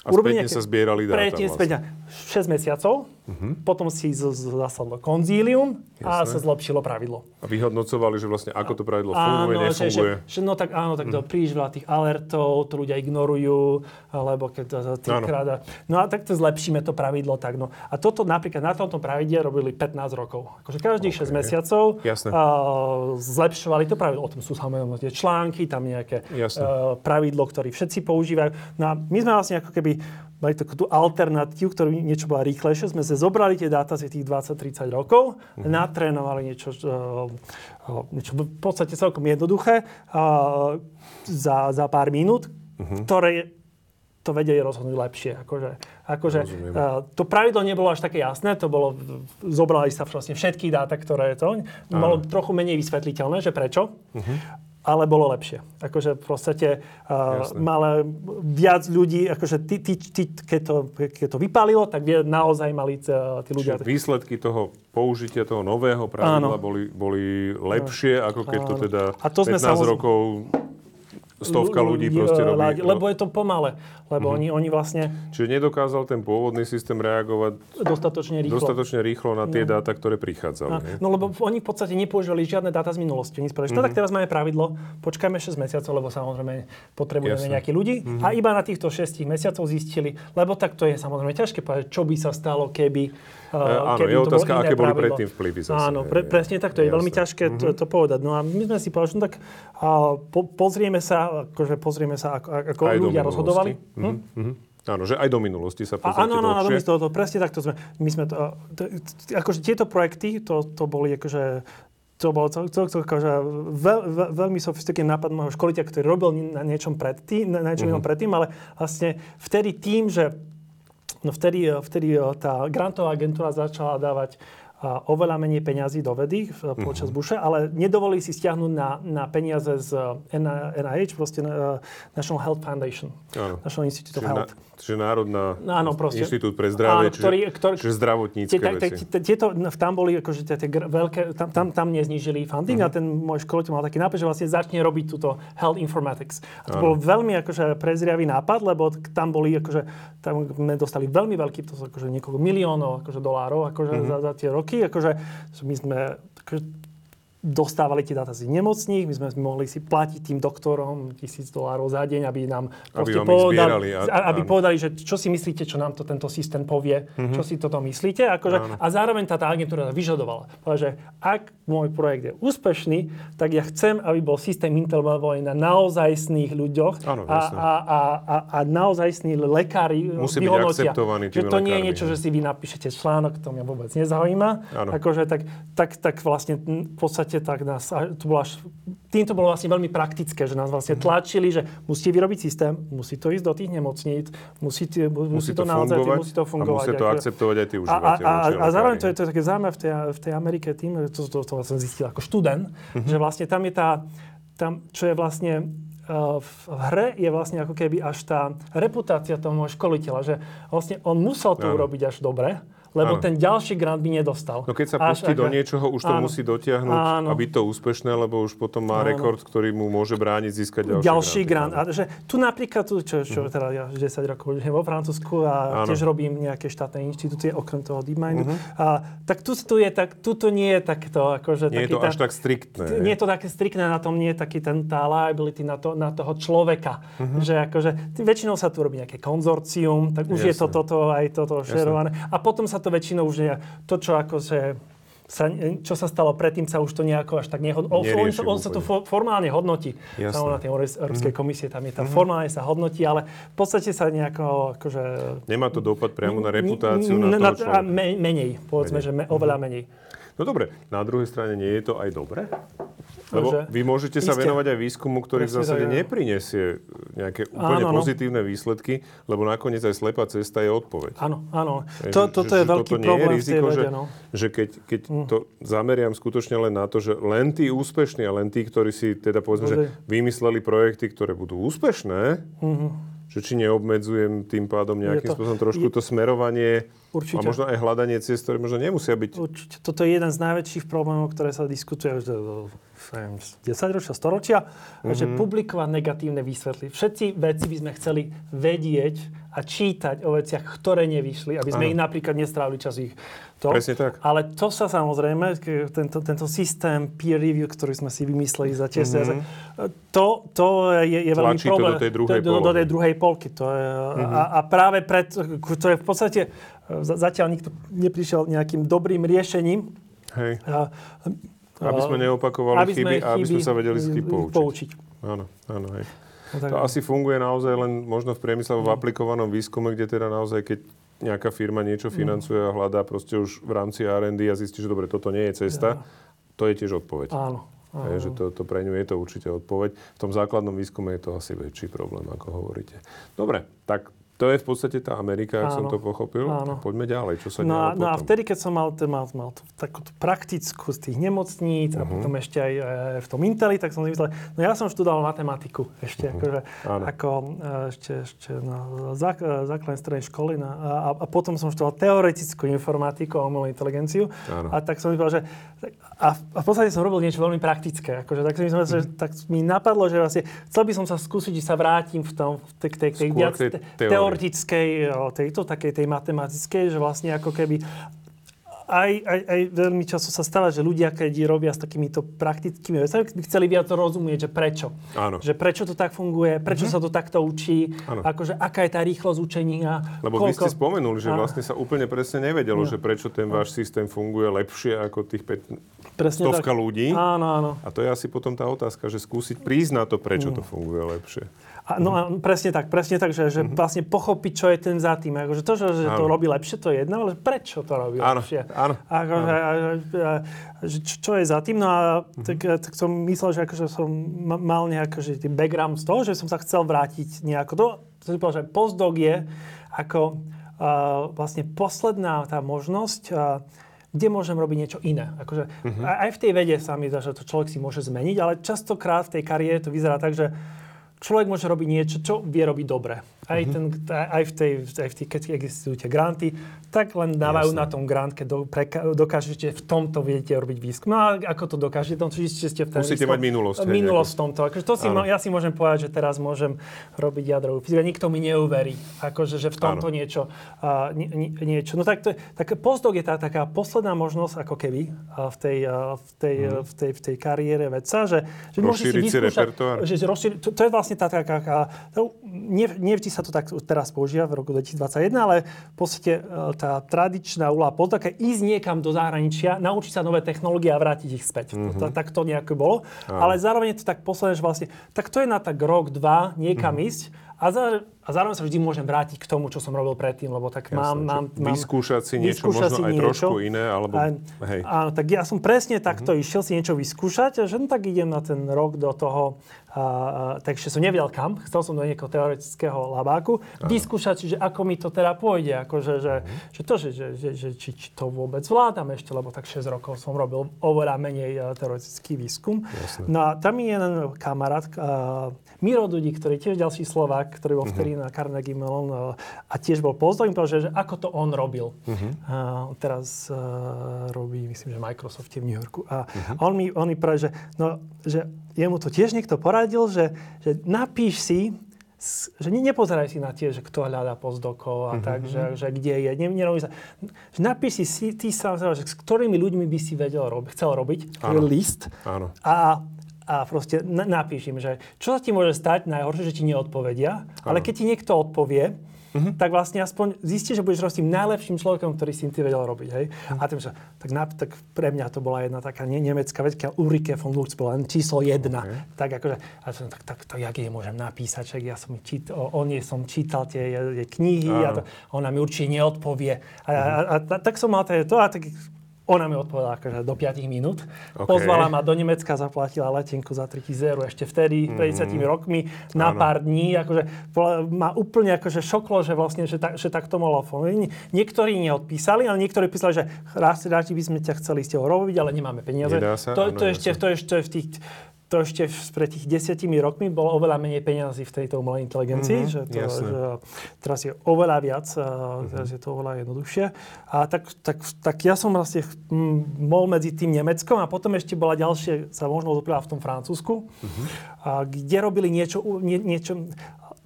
a spätne sa zbierali dáta vlastne. 6 mesiacov, uh-huh. potom si zasadlo konzílium a sa zlepšilo pravidlo. A vyhodnocovali, že vlastne ako to pravidlo funguje, áno, nefunguje. Že, že, no tak áno, tak uh-huh. príliš veľa tých alertov, to ľudia ignorujú, alebo keď to týkrát. No a tak to zlepšíme to pravidlo. Tak no. A toto napríklad na tomto pravidle robili 15 rokov. Akože každých okay. 6 mesiacov. Uh, zlepšovali to pravidlo. O tom sú samozrejme tie články, tam nejaké uh, pravidlo, ktoré všetci používajú. No a my sme vlastne ako keby mali takú tú alternatívu, ktorú niečo bola rýchlejšie. Sme sa zobrali tie dáta z tých 20-30 rokov, uh-huh. natrénovali niečo, uh, niečo v podstate celkom jednoduché uh, za, za pár minút, uh-huh. ktoré to vedeli rozhodnúť lepšie. Akože, akože, uh, to pravidlo nebolo až také jasné, to bolo, zobrali sa vlastne všetky dáta, ktoré to, malo trochu menej vysvetliteľné, že prečo. Uh-huh ale bolo lepšie. Akože v podstate uh, mali viac ľudí, akože tí, tí, tí, keď, to, keď to vypálilo, tak naozaj mali uh, tí ľudia... Čiže výsledky toho použitia toho nového pravidla boli, boli lepšie, ako keď to teda A to sme 15 samozrejme... rokov stovka ľudí proste robí... Ľudí, lebo je to pomale. Lebo uh-huh. oni, oni vlastne... Čiže nedokázal ten pôvodný systém reagovať dostatočne rýchlo, dostatočne rýchlo na tie no. dáta, ktoré prichádzali. No, no lebo oni v podstate nepoužívali žiadne dáta z minulosti. Oni spravili, no tak teraz máme pravidlo, počkajme 6 mesiacov, lebo samozrejme potrebujeme nejakých ľudí. Uh-huh. A iba na týchto 6 mesiacov zistili, lebo tak to je samozrejme ťažké povedať, čo by sa stalo, keby áno, je otázka, aké boli predtým vplyvy zase. Áno, pre, presne tak, to je Jasne. veľmi ťažké to, to povedať. No a my sme si povedali, no tak uh, po, pozrieme sa, akože pozrieme sa, ako, ako ľudia rozhodovali. Hm? Uh-huh. Áno, že aj do minulosti sa pozrite Áno, áno, áno, my to, to, presne takto sme. My sme to, to, akože tieto projekty, to, to boli akože to bolo to, to, to, akože veľ, veľ, veľmi sofistikovaný nápad môjho školiteľa, ktorý robil na niečom predtým, na niečom uh-huh. predtým, ale vlastne vtedy tým, že vtedy, vtedy eh, tá grantová agentúra začala dávať oveľa menej peňazí do vedy počas uh-huh. Busha, ale nedovolili si stiahnuť na, na peniaze z NIH, proste National Health Foundation. Áno. National Institute of Health. Na, čiže Národná no, áno, proste, inštitút pre zdravie, áno, ktorý, čiže, ktorý, čiže zdravotnícke veci. Tieto, tam boli akože tie, tie veľké, tam, tam, tam neznižili funding uh-huh. a ten môj školiteľ mal taký nápad, že vlastne začne robiť túto health informatics. A to áno. bol veľmi akože prezriavý nápad, lebo tam boli akože, tam sme dostali veľmi veľký, to akože niekoľko miliónov akože dolárov akože uh-huh. za, za tie roky roky, akože my sme dostávali tie dáta z nemocných, my sme mohli si platiť tým doktorom tisíc dolárov za deň, aby nám aby povedali, a, aby povedali, že čo si myslíte, čo nám to tento systém povie, mm-hmm. čo si toto myslíte. Akože, a zároveň tá, tá agentúra vyžadovala. Že ak môj projekt je úspešný, tak ja chcem, aby bol systém integrovaný na naozajstných ľuďoch Áno, a, a, a, a, a naozajstní lekári Musí vyhodnotia. byť Že to nie je niečo, že si vy napíšete článok, to mňa vôbec nezaujíma. Akože, tak, tak, tak vlastne v podstate podstate tak nás, to bolo až, týmto bolo vlastne veľmi praktické, že nás vlastne mhm. tlačili, že musíte vyrobiť systém, musí to ísť do tých nemocníc, musí, musí, musí to, to naozaj, musí to fungovať. A musí to akceptovať aj tí užívateľi. A, a, a, a zároveň to je, to je také zaujímavé v tej, v tej Amerike tým, to, to, to, to som zistil ako študent, uh-huh. že vlastne tam je tá, tam, čo je vlastne uh, v hre je vlastne ako keby až tá reputácia toho školiteľa, že vlastne on musel to ano. urobiť až dobre, lebo ano. ten ďalší grant by nedostal. No keď sa pustí Až, do niečoho, už to áno. musí dotiahnuť áno. a byť to úspešné, lebo už potom má áno. rekord, ktorý mu môže brániť získať ďalší, ďalší grant. grant. A že tu napríklad, tu, čo, čo uh-huh. teda ja 10 rokov žijem vo Francúzsku a áno. tiež robím nejaké štátne inštitúcie, okrem toho DeepMindu. Uh-huh. A, tak tu, tu, je, tak, tu to nie je takto. Akože, nie taký je to ten, až tak striktné. Nie je to také striktné, na tom nie je taký ten, tá liability na, to, na toho človeka. Uh-huh. Že akože, väčšinou sa tu robí nejaké konzorcium, tak už Jasne. je to toto aj toto šerované. A potom sa to väčšinou už nie, to, čo akože sa, čo sa stalo predtým, sa už to nejako až tak nehodnotí. On, on sa to formálne hodnotí. Samo na tej Európskej mm. komisie, tam je tam mm. formálne sa hodnotí, ale v podstate sa nejako akože... Nemá to dopad priamo na reputáciu n- n- na toho človeka. Menej, povedzme, menej. že me, oveľa menej. No dobre, na druhej strane nie je to aj dobre? Lebo že vy môžete sa iste, venovať aj výskumu, ktorý v zásade neprinesie nejaké úplne áno, pozitívne výsledky, lebo nakoniec aj slepá cesta je odpoveď. Áno, áno. To, toto je veľký problém je riziko, v tej vede, no. že, že keď, keď mm. to zameriam skutočne len na to, že len tí úspešní a len tí, ktorí si teda povedzme, že vymysleli projekty, ktoré budú úspešné, mm-hmm že či neobmedzujem tým pádom nejakým to, spôsobom trošku je, to smerovanie určite. a možno aj hľadanie ciest, ktoré možno nemusia byť... Určite. Toto je jeden z najväčších problémov, ktoré sa diskutuje už 10 ročia, storočia, mm-hmm. že publikovať negatívne výsvetly. Všetci veci by sme chceli vedieť a čítať o veciach, ktoré nevyšli, aby sme ano. ich napríklad nestrávili čas ich to. Presne tak. Ale to sa samozrejme, tento, tento systém peer review, ktorý sme si vymysleli za tie mm-hmm. to, to je, je veľmi problém. to do tej druhej do, do tej druhej polky. To je, mm-hmm. a, a práve pred, to je v podstate, zatiaľ nikto neprišiel nejakým dobrým riešením. Hej. A, aby sme neopakovali aby chyby a aby sme sa vedeli z chyb poučiť. poučiť. Áno, áno, hej. No, tak... To asi funguje naozaj len možno v priemysle v aplikovanom výskume, kde teda naozaj, keď nejaká firma niečo mm. financuje a hľadá proste už v rámci R&D a zistí, že dobre, toto nie je cesta, to je tiež odpoveď. Áno. Áno. Je, že to, to pre ňu je to určite odpoveď. V tom základnom výskume je to asi väčší problém, ako hovoríte. Dobre, tak To je v podstate tá Amerika, ak som to pochopil. Áno. Poďme ďalej, čo sa no, dialo No a vtedy, keď som mal, mal, mal tú, takú tú praktickú z tých nemocníc uh-huh. a mhm. potom ešte aj v tom Inteli, tak som si myslel, no ja som študoval matematiku ešte, uh-huh. akože, ako e, ešte, ešte na zák- e, základnej strednej školy na, a, a, potom som študoval teoretickú informatiku a umelú inteligenciu. Áno. A tak som si povedal, že a, a v podstate som robil niečo veľmi praktické. Akože, tak, som myslel, uh-huh. že, mhm. tak mi napadlo, že vlastne chcel by som sa skúsiť, že sa vrátim v tom, v tej, tej, tej, tej, tej teoretickej, tejto takej tej matematickej, že vlastne ako keby aj, aj, aj veľmi často sa stáva, že ľudia, keď robia s takýmito praktickými vecami, by chceli viac rozumieť, že prečo. Áno. Že prečo to tak funguje, prečo mm-hmm. sa to takto učí, Áno. akože aká je tá rýchlosť učenia. Lebo koľko... vy ste spomenuli, že vlastne sa úplne presne nevedelo, no. že prečo ten váš systém funguje lepšie ako tých 5 presne stovka tak. ľudí. Áno, áno. A to je asi potom tá otázka, že skúsiť na to, prečo no. to funguje lepšie. A, no a presne tak, presne tak, že, že mm-hmm. vlastne pochopiť, čo je ten za tým. Akože to, že, že to robí lepšie, to je jedno, ale prečo to robí áno, lepšie. Áno, akože, áno. A, a, a, že čo je za tým. No a mm-hmm. tak, tak som myslel, že akože som mal nejaký že background z toho, že som sa chcel vrátiť nejako do... Som si povedal, že postdoc je ako uh, vlastne posledná tá možnosť uh, kde môžem robiť niečo iné. Akože, uh-huh. Aj v tej vede sa mi zdá, že to človek si môže zmeniť, ale častokrát v tej kariére to vyzerá tak, že človek môže robiť niečo, čo vie robiť dobre. Aj, mm-hmm. ten, aj, v tej, aj v tej, keď existujú tie granty, tak len dávajú Jasne. na tom grant, keď do, pre, dokážete v tomto viete robiť výskum. No a ako to dokážete? No, čiže ste v ten Musíte výskum, mať minulosť. Minulosť v tomto. Akože to si, ja si môžem povedať, že teraz môžem robiť jadrovú fyziku. Nikto mi neuverí, akože, že v tomto niečo, uh, nie, niečo. No tak, to tak postdoc je tá taká posledná možnosť, ako keby uh, v, tej, uh, v, tej, mm. uh, v, tej, v tej kariére vedca, že, že môžete si vyskúšať, že rozšíri, to, to, je vlastne tá taká, no, nie, nevždy sa to tak teraz používa v roku 2021, ale v podstate e, tá tradičná úloha postdoka ísť niekam do zahraničia, naučiť sa nové technológie a vrátiť ich späť. Mm-hmm. Tak to nejako bolo. Aj. Ale zároveň je to tak posledné, že vlastne, tak to je na tak rok, dva niekam mm-hmm. ísť a, za, a zároveň sa vždy môžem vrátiť k tomu, čo som robil predtým, lebo tak Jasne, mám, mám, mám... Vyskúšať si niečo, vyskúšať možno si aj niečo. trošku iné, alebo... A, hej. Áno, tak ja som presne takto mm-hmm. išiel si niečo vyskúšať, že no tak idem na ten rok do toho, a, a, takže som nevedel kam, chcel som do nejakého teoretického labáku, Áno. vyskúšať, že ako mi to teda pôjde, akože, že, mm-hmm. že to, že, že, že, že či, či to vôbec vládam ešte, lebo tak 6 rokov som robil oveľa menej teoretický výskum. Jasne. No a tam je jeden kamarát, uh, Miro Dudík, ktorý tiež ďalší Slovák, ktorý bol vtedy na Carnegie Mellon a tiež bol pozdoj, že, že ako to on robil. Uh-huh. A teraz uh, robí, myslím, že Microsoft v New Yorku. A uh-huh. on mi, on mi práve, že, no, že jemu to tiež niekto poradil, že, že napíš si, že ne, nepozeraj si na tie, že kto hľadá pozdokov a uh-huh. tak, že, že kde je. Ne, sa, že napíš si, ty sám, že s ktorými ľuďmi by si vedel robiť, chcel robiť, Áno. list. Áno. A a proste napíš im, že čo sa ti môže stať, najhoršie, že ti neodpovedia, ale keď ti niekto odpovie, uh-huh. tak vlastne aspoň zistíš, že budeš tým najlepším človekom, ktorý si ty vedel robiť. Hej? Uh-huh. A tým, že, tak, na, tak pre mňa to bola jedna taká ne, nemecká vec, Ulrike von Lutz bola číslo jedna. Okay. Tak akože, a som, tak, tak, to, jak jej môžem napísať, však ja som čít, o, o nej som čítal tie je, knihy uh-huh. a to, ona mi určite neodpovie. A, uh-huh. a, a, a tak som mal to, a tak ona mi odpovedala akože do 5 minút. Okay. Pozvala ma do Nemecka, zaplatila letenku za 3000 eur ešte vtedy, mm-hmm. pred 10 rokmi, na ano. pár dní. Akože, ma úplne akože šoklo, že vlastne, že, tak, že tak to mohlo fungovať. Niektorí neodpísali, ale niektorí písali, že raz rádi by sme ťa chceli s tebou robiť, ale nemáme peniaze. sa, to, to, ešte, to ešte v tých to ešte pred tých desiatimi rokmi bolo oveľa menej peniazy v tejto umelej inteligencii, mm-hmm, že, to, že teraz je oveľa viac, mm-hmm. teraz je to oveľa jednoduchšie. A tak, tak, tak ja som vlastne bol medzi tým Nemeckom a potom ešte bola ďalšie, sa možno odopila v tom Francúzsku, mm-hmm. a, kde robili niečo, nie, niečo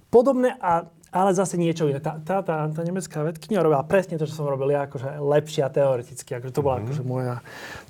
podobné a ale zase niečo iné. Tá, tá, tá, tá nemecká vedkynia robila presne to, čo som robil ja, akože lepšia teoreticky. Akože to bola mm-hmm. akože moja,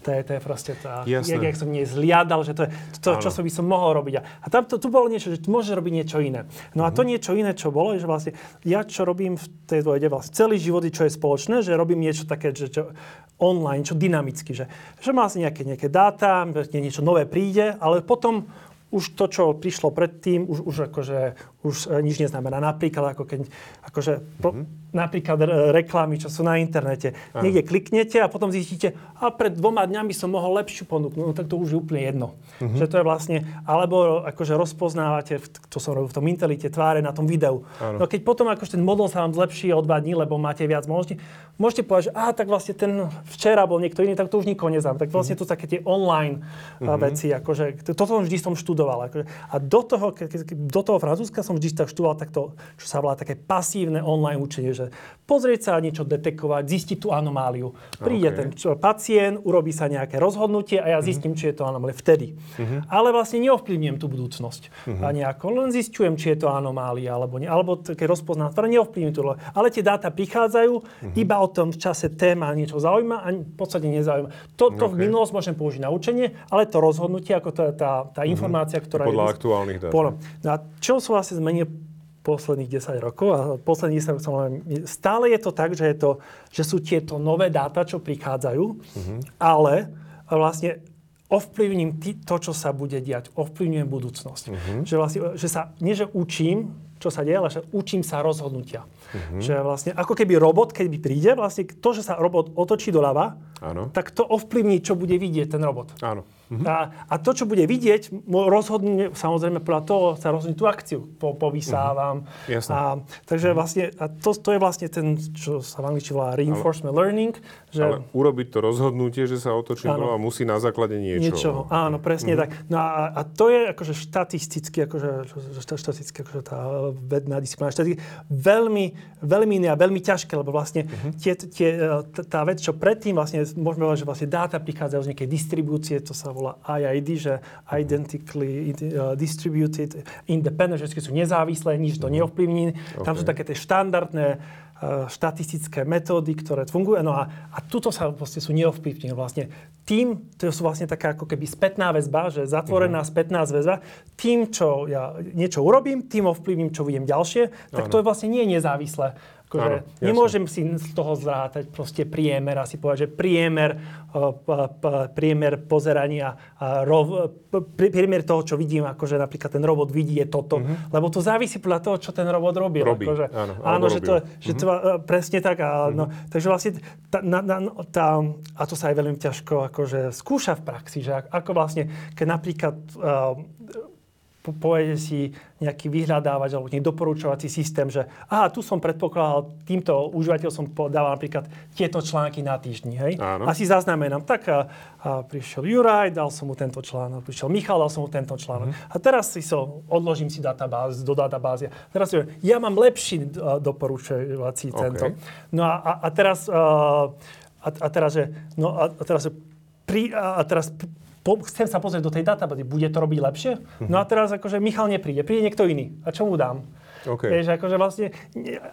to je, to je proste tá, jak, jak som nie zliadal, že to je to, čo som by som mohol robiť. A tam to, tu bolo niečo, že tu môžeš robiť niečo iné. No a to mm-hmm. niečo iné, čo bolo, že vlastne ja, čo robím v tej dvojde, vlastne celý život, čo je spoločné, že robím niečo také, že čo, online, čo dynamicky, že, že má si nejaké, nejaké dáta, niečo nové príde, ale potom už to, čo prišlo predtým, už, už akože už e, nič neznamená. Napríklad, ako keď, akože, mm-hmm. napríklad reklamy, čo sú na internete. Aha. Niekde kliknete a potom zistíte, a pred dvoma dňami som mohol lepšiu ponúknuť. No tak to už je úplne jedno. Mm-hmm. Že to je vlastne, alebo akože rozpoznávate, čo som robil v tom intelite, tváre na tom videu. Ano. No keď potom akože ten model sa vám zlepší o dva dní, lebo máte viac možností, môžete povedať, že aha, tak vlastne ten včera bol niekto iný, tak to už nikoho neznám. Tak vlastne mm-hmm. to také tie online mm-hmm. veci. Akože, toto vždy som študoval. Akože, a do toho, do toho Francúzska som vždy tak študoval takto, čo sa volá také pasívne online učenie, že pozrieť sa niečo detekovať, zistiť tú anomáliu. Príde okay. ten čo, pacient, urobí sa nejaké rozhodnutie a ja mhm. zistím, mm-hmm. či je to anomália vtedy. Mm-hmm. Ale vlastne neovplyvňujem tú budúcnosť. Mm-hmm. A nejako len zistujem, či je to anomália alebo nie. Alebo keď rozpoznám, ale neovplyvňujem to. Ale tie dáta prichádzajú, mm-hmm. iba o tom v čase téma niečo zaujíma a v podstate nezaujíma. Toto okay. v minulosti môžem použiť na učenie, ale to rozhodnutie, ako to je tá, tá mm-hmm. informácia, ktorá Podľa je... aktuálnych dát. Podľa. No a čo sú vlastne zmeny posledných 10 rokov a posledných 10 rokov stále je to tak, že, je to, že sú tieto nové dáta, čo prichádzajú, mm-hmm. ale vlastne ovplyvním to, čo sa bude diať, ovplyvňujem budúcnosť. Mm-hmm. Že, vlastne, že sa, nie že učím, čo sa deje, ale že učím sa rozhodnutia. Mm-hmm. Že vlastne ako keby robot, keď príde, vlastne to, že sa robot otočí doľava, Áno. tak to ovplyvní, čo bude vidieť ten robot. Áno. Uh-huh. A, a to, čo bude vidieť, rozhodne, samozrejme podľa toho sa rozhodne tú akciu po, povysávam. Jasne. A, takže uh-huh. vlastne, a to, to je vlastne ten, čo sa v angličtine volá reinforcement ale, learning. Že... Ale urobiť to rozhodnutie, že sa otočí a musí na základe niečoho. Niečoho, áno, presne uh-huh. tak. No a, a to je akože štatisticky, akože, štatisticky, akože tá vedná disciplína, štatisticky, veľmi, veľmi iné a veľmi ťažké, lebo vlastne uh-huh. tie, tie, tá vec, čo predtým vlastne, môžeme povedať, že vlastne dáta prichádzajú z nejakej distribúcie, to sa volá IID, že identically uh, distributed, independent, že sú nezávislé, nič to mhm. neovplyvní. Okay. Tam sú také tie štandardné uh, štatistické metódy, ktoré fungujú. No a, a tuto sa vlastne sú neovplyvní. Vlastne tým, to sú vlastne taká ako keby spätná väzba, že zatvorená uh-huh. spätná väzba, tým, čo ja niečo urobím, tým ovplyvním, čo vidím ďalšie, tak ano. to je vlastne nie nezávislé. Akože Áno, nemôžem si z toho zrátať proste priemer a si povedať, že priemer, priemer pozerania, rov, priemer toho, čo vidím, akože napríklad ten robot vidí, je toto. Mm-hmm. Lebo to závisí podľa toho, čo ten robot robí. Robí, akože, áno. Áno, že to, mm-hmm. že to, presne tak. A, no, mm-hmm. takže vlastne tá, na, na, tá, a to sa aj veľmi ťažko akože skúša v praxi, že ako vlastne, keď napríklad uh, povede si nejaký vyhľadávač alebo nejaký doporučovací systém, že aha, tu som predpokladal, týmto užívateľ som podával napríklad tieto články na týždni, hej? Áno. A si zaznamenám, tak a, a prišiel Juraj, dal som mu tento článok, prišiel Michal, dal som mu tento článok. Mm. A teraz si so, odložím si databáz, do databázy. Teraz si ja mám lepší doporučovací okay. tento. No a, a, a teraz, a, a teraz, že, no a, a teraz, pri, a teraz po, chcem sa pozrieť do tej databázy, bude to robiť lepšie? No a teraz akože Michal nepríde, príde niekto iný. A čo mu dám? Okay. Vieš, akože vlastne,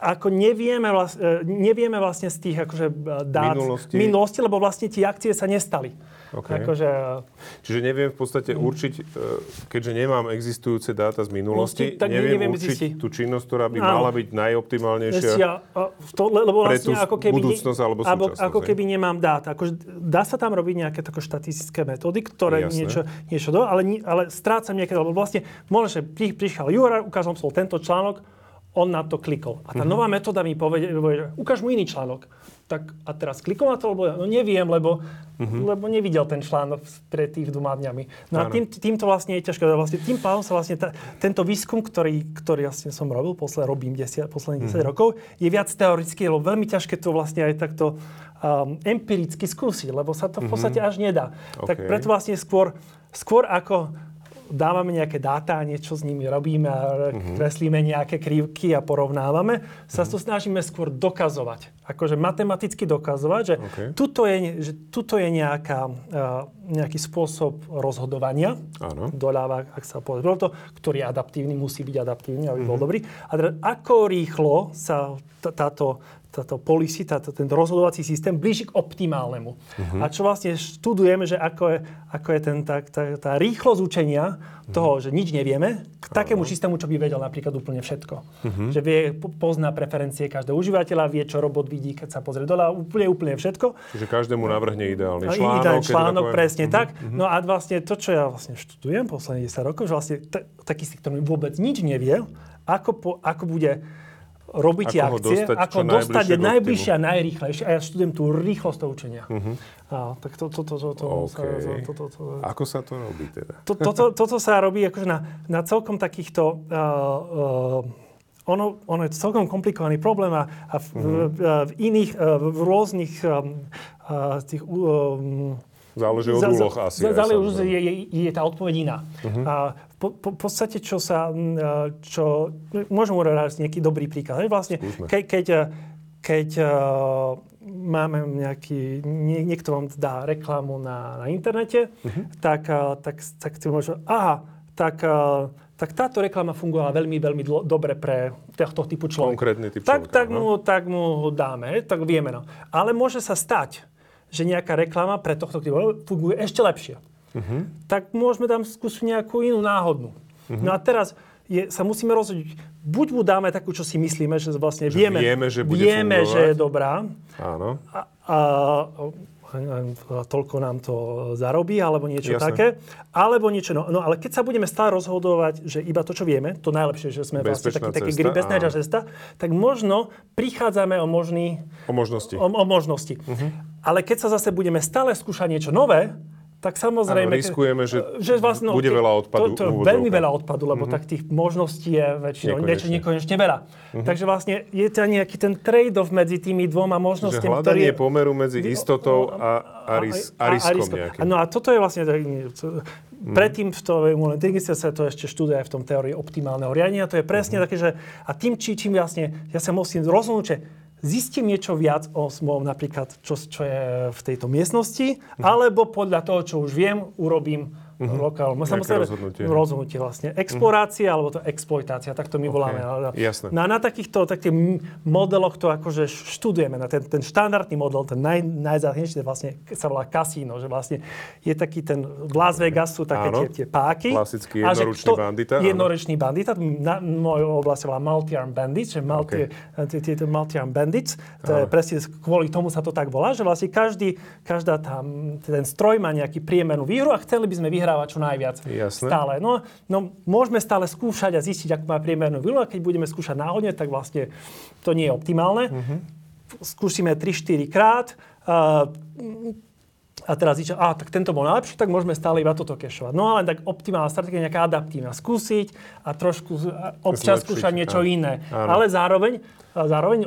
ako nevieme, vlastne, nevieme vlastne z tých akože dát minulosti. minulosti, lebo vlastne tie akcie sa nestali. Okay. Akože, Čiže neviem v podstate mm. určiť, e, keďže nemám existujúce dáta z minulosti, tak neviem, neviem určiť zistiť. tú činnosť, ktorá by Áno. mala byť najoptimálnejšia ja, to, lebo vlastne, pre tú ako keby, budúcnosť alebo súčasnosť. Ako keby nemám dáta. Akože, dá sa tam robiť nejaké tako štatistické metódy, ktoré niečo, niečo do, ale, ale strácam nejaké, lebo vlastne môže, pri, prišiel Jura, ukázal som tento článok, on na to klikol. A tá mm-hmm. nová metóda mi povie, že ukáž mu iný článok tak a teraz klikom na to, lebo no neviem, lebo, uh-huh. lebo nevidel ten článok pred tých dvoma dňami. No a tým, týmto vlastne je ťažké. Vlastne tým pádom sa vlastne ta, tento výskum, ktorý, ktorý vlastne som robil, posle, robím desia, posledných uh-huh. 10 rokov, je viac teoretický, lebo veľmi ťažké to vlastne aj takto um, empiricky skúsiť, lebo sa to v podstate uh-huh. až nedá. Okay. Tak preto vlastne skôr, skôr ako dávame nejaké dáta a niečo s nimi robíme a uh-huh. kreslíme nejaké krivky a porovnávame, sa uh-huh. to snažíme skôr dokazovať. Akože matematicky dokazovať, že, okay. tuto, je, že tuto je nejaká, uh, nejaký spôsob rozhodovania, Áno. doľava, ak sa povedal to, ktorý je adaptívny, musí byť adaptívny, aby uh-huh. bol dobrý. A teda, ako rýchlo sa t- táto táto policy, táto, ten rozhodovací systém blíži k optimálnemu. Uh-huh. A čo vlastne študujeme, že ako je, ako je ten, tá, tá, tá rýchlosť učenia toho, uh-huh. že nič nevieme, k takému uh-huh. systému, čo by vedel napríklad úplne všetko. Uh-huh. Že vie, pozná preferencie každého užívateľa, vie, čo robot vidí, keď sa pozrie dole, úplne, úplne všetko. Čiže každému navrhne ideálny článok. Ideálny článok, presne uh-huh. tak. Uh-huh. No a vlastne to, čo ja vlastne študujem posledných 10 rokov, že vlastne t- taký systém vôbec nič nevie, ako, po, ako bude robiť Ako akcie, dostať ako dostať najbližšie a najrýchlejšie. A ja študujem tú rýchlosť toho učenia. Uh-huh. A, tak to, to, to, to, to, OK. sa, to, to, to, Ako sa to robí teda? to, to, to, toto sa robí akože na, na celkom takýchto... Uh, uh, ono, ono je celkom komplikovaný problém a, a v, Mhm. uh-huh. v, v iných, uh, v rôznych um, uh, tých... Um, Záleží od úloh asi. Záleží. Mhm. je, je, je tá odpoveď iná. Uh-huh. A po, po, podstate, čo sa, e, čo, môžem urobiť nejaký dobrý príklad. Vlastne, ke, keď, e, keď uh, máme nejaký, nie, niekto vám dá reklamu na, na internete, uh-huh. tak, uh, tak, tak si môže, aha, tak, uh, tak táto reklama fungovala veľmi, veľmi dlo, dobre pre tohto typu človeka. Konkrétny typ tak, človeka, tak, no. mu, tak mu ho dáme, tak vieme. No. Ale môže sa stať, že nejaká reklama pre tohto typu funguje ešte lepšie. Uh-huh. Tak môžeme tam skúsiť nejakú inú náhodnú. Uh-huh. No a teraz je, sa musíme rozhodnúť, buď mu dáme takú, čo si myslíme, že vlastne Že vieme, vieme, že bude vieme, fungovať. že je dobrá Áno. a, a, toľko nám to zarobí, alebo niečo Jasné. také. Alebo niečo, no, no ale keď sa budeme stále rozhodovať, že iba to, čo vieme, to najlepšie, že sme vlastne Bezpečná taký, taký cesta, gri- bezpečná áno. cesta, tak možno prichádzame o možný O možnosti. o, o možnosti. Uh-huh. Ale keď sa zase budeme stále skúšať niečo nové, tak samozrejme... Áno, riskujeme, že vlastne, bude veľa odpadu, To, to veľmi veľa odpadu, lebo uh-huh. tak tých možností je väčšinou Nekonečne. niečo nekonečne veľa. Uh-huh. Takže vlastne je to nejaký ten trade-off medzi tými dvoma Že možnostiami, hľadanie ktorý je... pomeru medzi istotou a, a, ris, a riskom risko. nejakým. No a toto je vlastne... Predtým v tej umelej sa to ešte študuje aj v tom teórii optimálneho riadenia. To je presne také, že... A tým, či, čím vlastne ja sa musím rozhodnúť, že zistím niečo viac o mojom napríklad, čo, čo je v tejto miestnosti, alebo podľa toho, čo už viem, urobím uh-huh. lokálne. Nejaké rozhodnutie. rozhodnutie vlastne. Explorácia, uh-huh. alebo to exploitácia, tak to my voláme. Ale- jasné. No a na takýchto takých modeloch to akože študujeme. Na ten, ten štandardný model, ten naj, najzáchnejší, vlastne sa volá kasíno, že vlastne je taký ten v Las Vegas sú také Áno. tie, tie páky. Klasický kto- bandita, áno. Jednoručný bandita. Na mojej oblasti volá multi-arm bandits, že multi, tie multi-arm bandits. To je presne kvôli tomu sa to tak volá, že vlastne každý, každá tam, ten stroj má nejaký priemernú výhru a chceli by sme vyhrávať čo najviac. Jasné. Stále. No, no, môžeme stále skúšať a zistiť, ako má priemernú výhru a keď budeme skúšať náhodne, tak vlastne to nie je optimálne. Skúsime 3-4 krát. Uh, a teraz zičia, a tak tento bol najlepší, tak môžeme stále iba toto kešovať. No ale tak optimálna stratégia je nejaká adaptívna. Skúsiť a trošku občas Zlepšiť, skúšať niečo áno. iné. Áno. Ale zároveň, zároveň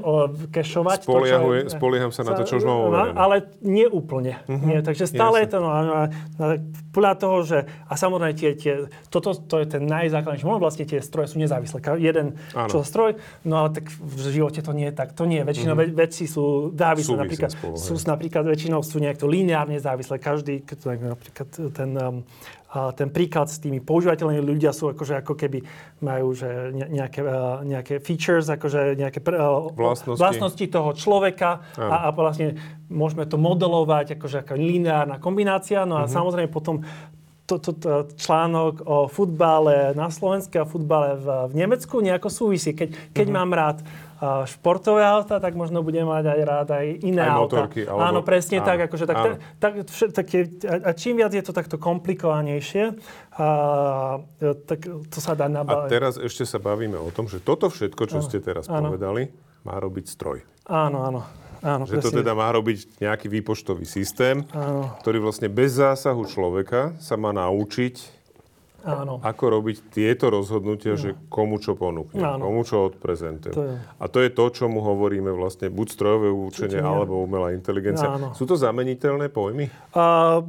kešovať Spoliehuje- to, čo spolieham sa na to, čo už mám No, overené. Ale nie úplne. Nie, takže stále Jasne. je to, no, no, no, podľa toho, že, a samozrejme tie, tie, toto to je ten najzákladnejší moment, vlastne tie stroje sú nezávislé. Jeden Áno. čo stroj, no ale tak v živote to nie je tak. To nie je. Väčšinou mm-hmm. veci sú závislé. Napríklad, spolu, sú napríklad väčšinou sú nejak to lineárne závislé. Každý, napríklad ten, um, a ten príklad s tými používateľmi ľudia sú akože ako keby majú že ne- nejaké, uh, nejaké features, akože nejaké pr- uh, Vlastnosti. vlastnosti toho človeka a, a vlastne môžeme to modelovať akože ako lineárna kombinácia. No a Mhm. samozrejme potom to, to, to článok o futbale na Slovensku a futbale v, v Nemecku nejako súvisí. Keď, keď Mhm. mám rád športové auta, tak možno budem mať aj rád aj iné Aj auta. motorky, alebo- Áno, presne áno, tak. Akože, tak, áno. tak, vše- tak je, a, a čím viac je to takto komplikovanejšie, a, tak to sa dá A nabaviť. teraz ešte sa bavíme o tom, že toto všetko, čo ste teraz áno. povedali, má robiť stroj. Áno, áno. Áno, Že to presne. teda má robiť nejaký výpočtový systém, Áno. ktorý vlastne bez zásahu človeka sa má naučiť, Áno. ako robiť tieto rozhodnutia, že komu čo ponúkne, Áno. komu čo odprezentuje. To je- A to je to, čo mu hovoríme vlastne buď strojové učenie, Učenie. alebo umelá inteligencia. Áno. Sú to zameniteľné pojmy? Uh,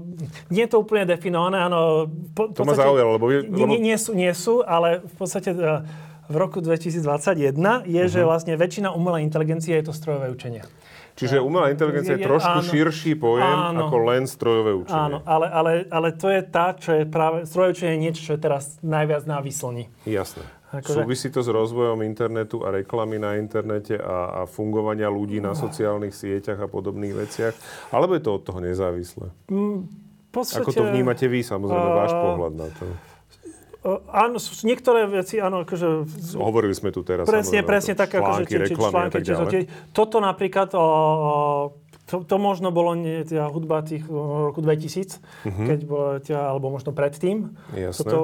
nie je to úplne definované, áno. Po, To ma zaujalo, lebo lebo- nie, nie, sú, nie sú, ale v podstate uh, v roku 2021 je, Mhm. že vlastne väčšina umelej inteligencie je to strojové učenie. Čiže umelá inteligencia je Je- trošku áno. širší pojem Áno. ako len strojové učenie. Áno, ale, ale, ale to je tá, čo je práve, strojové učenie je niečo, čo je teraz najviac na vyslni. Jasné. Akože- Súvisí to s rozvojom internetu a reklamy na internete a, a fungovania ľudí na sociálnych sieťach a podobných veciach? Alebo je to od toho nezávislé? V podstate, Ako to vnímate vy, samozrejme, a- váš pohľad na to? Áno, sú niektoré veci, áno, akože... Hovorili sme tu teraz Presne, presne tak, akože články, tak čo sa ďalej. tie- Toto napríklad o, to, to možno bolo nie, tá hudba tých roku 2000, uh-huh. keď bola, tia, alebo možno predtým. Jasné. Toto,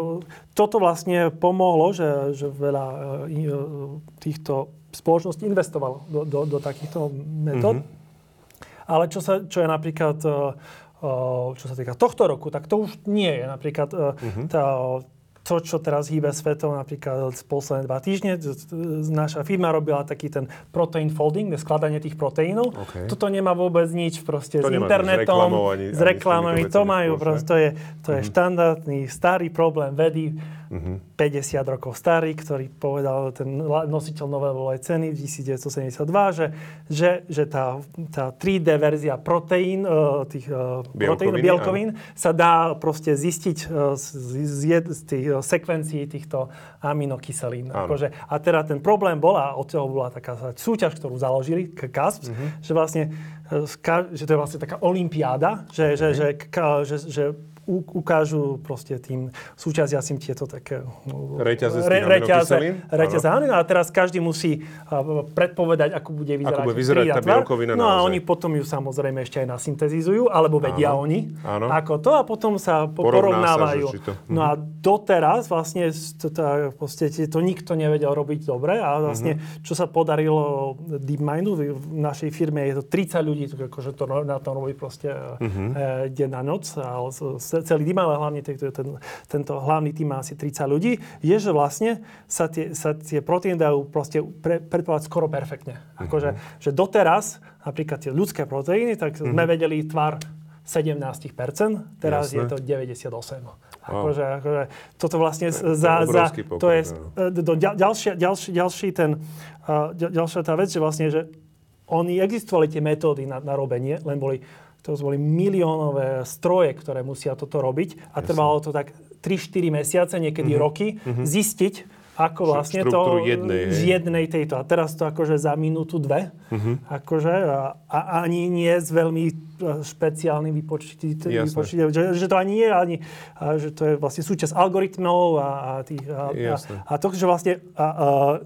toto vlastne pomohlo, že, že veľa týchto spoločností investovalo do, do, do takýchto metód. Uh-huh. Ale čo, sa, čo je napríklad, čo sa týka tohto roku, tak to už nie je. Napríklad uh-huh. tá, to, čo teraz hýbe svetom, napríklad posledné dva týždne, naša firma robila taký ten protein folding, skladanie tých proteínov. Okay. Toto nemá vôbec nič proste to s internetom, s reklamami. To majú, proste, to je, to je mm-hmm. štandardný starý problém vedy uh-huh. 50 rokov starý, ktorý povedal ten nositeľ Nobelovej ceny v 1972, že, že, že tá, tá 3D verzia proteín, e, tých e, proteín, bielkovín sa dá proste zistiť e, z, z, z tých sekvencií týchto aminokyselín. Akože, a teda ten problém bol, a od toho bola taká súťaž, ktorú založili, CASPS, uh-huh. že vlastne že to je vlastne taká olimpiáda, že, okay. že, že, že, že ukážu proste tým súťaziacim tieto také... No, reťaze re, reťaze, reťaze áno. A teraz každý musí predpovedať, ako bude vyzerať, ako bude vyzerať tá bielkovina No a oni potom ju samozrejme ešte aj nasyntetizujú, alebo vedia áno. oni, áno. ako to a potom sa porovnávajú. Sa, to... No a doteraz vlastne to, to, proste, to nikto nevedel robiť dobre a vlastne, mm-hmm. čo sa podarilo DeepMindu, v našej firme je to 30 ľudí, akože to na tom robí proste mm-hmm. deň na noc, ale celý tým, ale hlavne tento, ten, tento hlavný tým má asi 30 ľudí, je, že vlastne sa tie, sa tie proteíny dajú proste pre, predpovedať skoro perfektne. Mm-hmm. Akože, že doteraz, napríklad tie ľudské proteíny, tak mm-hmm. sme vedeli tvar 17%, teraz Jasne. je to 98%. Wow. Akože, akože, toto vlastne to za, za pokrok, to je do, ďalšia, ďalší, ďalší ten, uh, ďalšia tá vec, že vlastne, že oni existovali tie metódy na, na robenie, len boli to boli miliónové stroje, ktoré musia toto robiť a Jasne. trvalo to tak 3-4 mesiace, niekedy mm-hmm. roky, mm-hmm. zistiť, ako vlastne to jednej, z jednej tejto. A teraz to akože za minútu, dve. Uh-huh. Akože, a, a ani nie s veľmi e, špeciálnym vypočítaním. Že, že to ani nie, ani, a, že to je vlastne súčasť algoritmov a, a, tých, a, a, a to, že vlastne a, a,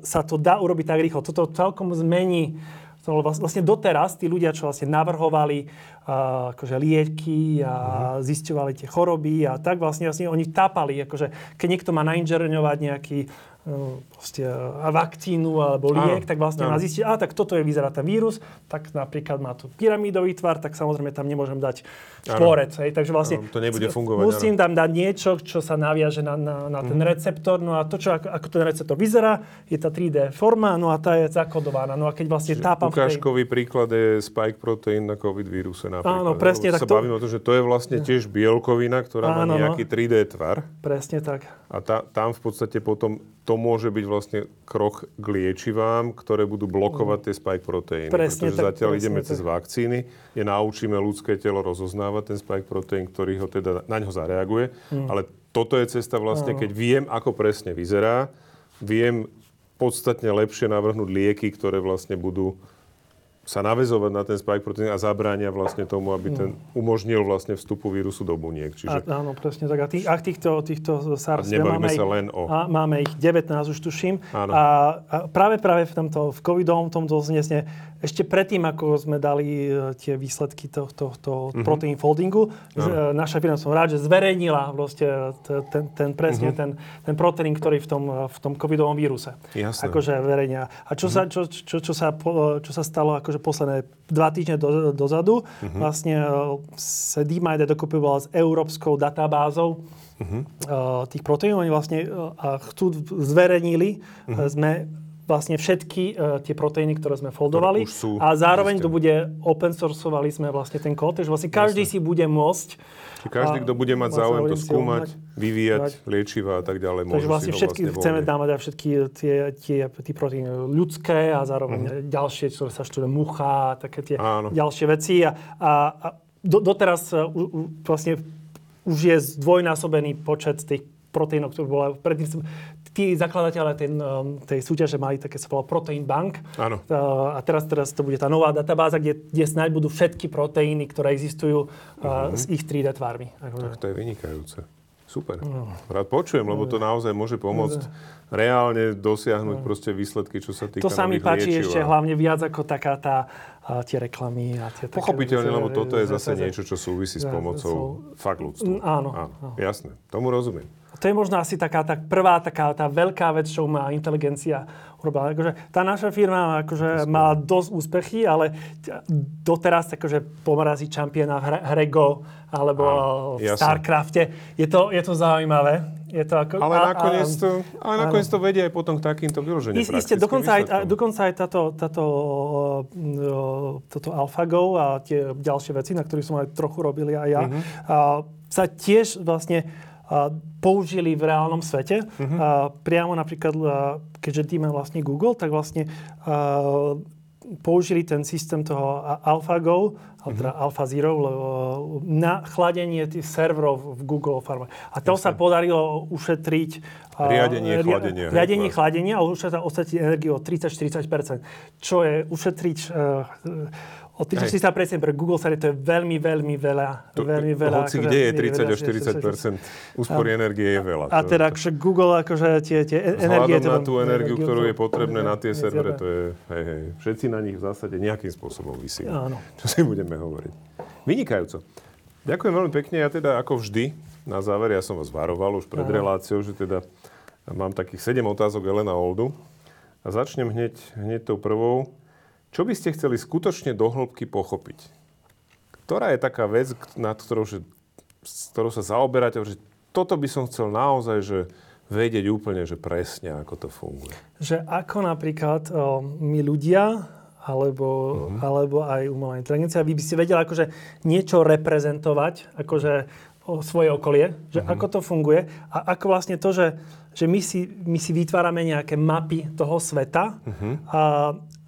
sa to dá urobiť tak rýchlo. Toto celkom zmení vlastne doteraz tí ľudia, čo vlastne navrhovali uh, akože lieky a uh-huh. zisťovali tie choroby a tak vlastne, vlastne oni tápali, akože keď niekto má nainžerňovať nejaký proste, vakcínu alebo liek, áno, tak vlastne áno. má zistiť, a tak toto je, vyzerá ten vírus, tak napríklad má tu pyramidový tvar, tak samozrejme tam nemôžem dať štvorec. Hej, takže vlastne áno, to nebude fungovať. Musím áno. tam dať niečo, čo sa naviaže na, na, na ten mm. receptor, no a to, čo, ako, ako ten receptor vyzerá, je tá 3D forma, no a tá je zakodovaná. No a keď vlastne Čiže tápam ukážkový tej... príklad je spike protein na COVID víruse napríklad. Áno, presne. Tak sa to... bavíme o to, že to je vlastne tiež bielkovina, ktorá áno, má no. nejaký 3D tvar. Presne tak. A tá, tam v podstate potom to môže byť vlastne krok k liečivám, ktoré budú blokovať tie spike proteíny. Presne pretože tak, zatiaľ presne ideme tak. cez vakcíny, kde naučíme ľudské telo rozoznávať ten spike proteín, ktorý ho teda na ňo zareaguje. Hmm. Ale toto je cesta vlastne, keď viem, ako presne vyzerá, viem podstatne lepšie navrhnúť lieky, ktoré vlastne budú sa navezovať na ten spike proteín a zabránia vlastne tomu, aby ten mm. umožnil vlastne vstupu vírusu do buniek. Čiže... A, áno, presne tak. A, tých, a týchto, týchto SARS... A máme sa ich, len o... A máme ich 19, už tuším. Áno. A, a práve práve v tomto, v covidovom tomto znesne ešte predtým, ako sme dali e, tie výsledky tohto to, to mm-hmm. protein foldingu, no. naša firma som rád, že zverejnila vlastne ten, ten presne mm-hmm. ten, ten proteín, ktorý v tom, v tom covidovom víruse. Jasne. Akože verejnia. A čo, mm-hmm. sa, čo, čo, čo, sa, čo sa stalo akože posledné dva týždne do, dozadu, mm-hmm. vlastne sa DMID dokopy s európskou databázou mm-hmm. tých proteínov. Oni vlastne a chcú zverejnili, mm-hmm. sme vlastne všetky uh, tie proteíny, ktoré sme foldovali. sú, a zároveň to bude open sourceovali sme vlastne ten kód, takže vlastne každý Jasne. si bude môcť Čiže každý, kto bude mať záujem to skúmať, vyvíjať liečiva a tak ďalej, Takže vlastne všetky vlastne chceme dávať aj všetky tie, tie, tie proteíny ľudské a zároveň mm-hmm. ďalšie, ktoré sa študuje mucha a také tie Áno. ďalšie veci. A, a, a do, doteraz uh, uh, vlastne už je zdvojnásobený počet tých proteínov, ktoré bolo predtým tí zakladateľe ten, um, tej súťaže mali také sa volalo Protein Bank. Áno. A teraz, teraz to bude tá nová databáza, kde, kde snáď budú všetky proteíny, ktoré existujú uh-huh. s ich 3D tvarmi. Tak to je vynikajúce. Super. Rád počujem, lebo to naozaj môže pomôcť reálne dosiahnuť proste výsledky, čo sa týka To sa mi páči liečiv ešte hlavne viac ako taká tá, a tie reklamy a tie také Pochopiteľne, veci, lebo toto je zase niečo, čo súvisí s pomocou fakt ľudstvu. Mm, áno, Jasné, tomu rozumiem. To je možno asi taká tá prvá, taká tá veľká vec, čo má inteligencia urobila. Akože, tá naša firma akože, mala dosť úspechy, ale doteraz akože pomarazí čampiona v hre, hre Go alebo v jasné. Starcrafte. Je to, je to zaujímavé. Je to ako, Ale a- a- nakoniec to, ale nakoniec to vedie aj potom k takýmto vyloženým Isté, isté, dokonca aj, a- dokonca aj táto, táto, uh, toto AlphaGo a tie ďalšie veci, na ktorých som aj trochu robil aj ja, uh-huh. a, sa tiež vlastne a, použili v reálnom svete. Uh-huh. A, priamo napríklad, a, keďže týme vlastne Google, tak vlastne a, použili ten systém toho AlphaGo, teda AlphaZero, lebo na chladenie tých serverov v Google Farme. A to sa podarilo ušetriť a, Riadenie ria- chladenia, hej, Riadenie vlastne. chladenia a ušetriť energiu o 30-40%. Čo je ušetriť uh, o 30-40% pre Google server, to je veľmi, veľmi veľa. To, veľmi veľa hoci akože, kde je veľmi 30 až veľa, 40 úspory energie je veľa. A To- teda akože Google, akože tie, tie energie... Vzhľadom na tú energiu, ktorú to- je potrebné na tie servere, to je, hej, hej, všetci na nich v zásade nejakým spôsobom vysí. Áno. Čo si budeme hovoriť. Vynikajúco. Ďakujem veľmi pekne. Ja teda ako vždy, na záver, ja som vás varoval už pred reláciou, že teda mám takých 7 otázok Elena Oldu. A začnem hneď, hneď tou prvou. Čo by ste chceli skutočne do hĺbky pochopiť? Ktorá je taká vec, nad ktorou, že, s ktorou sa zaoberáte, že toto by som chcel naozaj, že vedieť úplne, že presne, ako to funguje. že ako napríklad o, my ľudia, alebo, uh-huh. alebo aj umelá inteligencia, vy by ste vedeli akože niečo reprezentovať, akože o svoje okolie, že uh-huh. ako to funguje a ako vlastne to, že, že my, si, my si vytvárame nejaké mapy toho sveta uh-huh. a,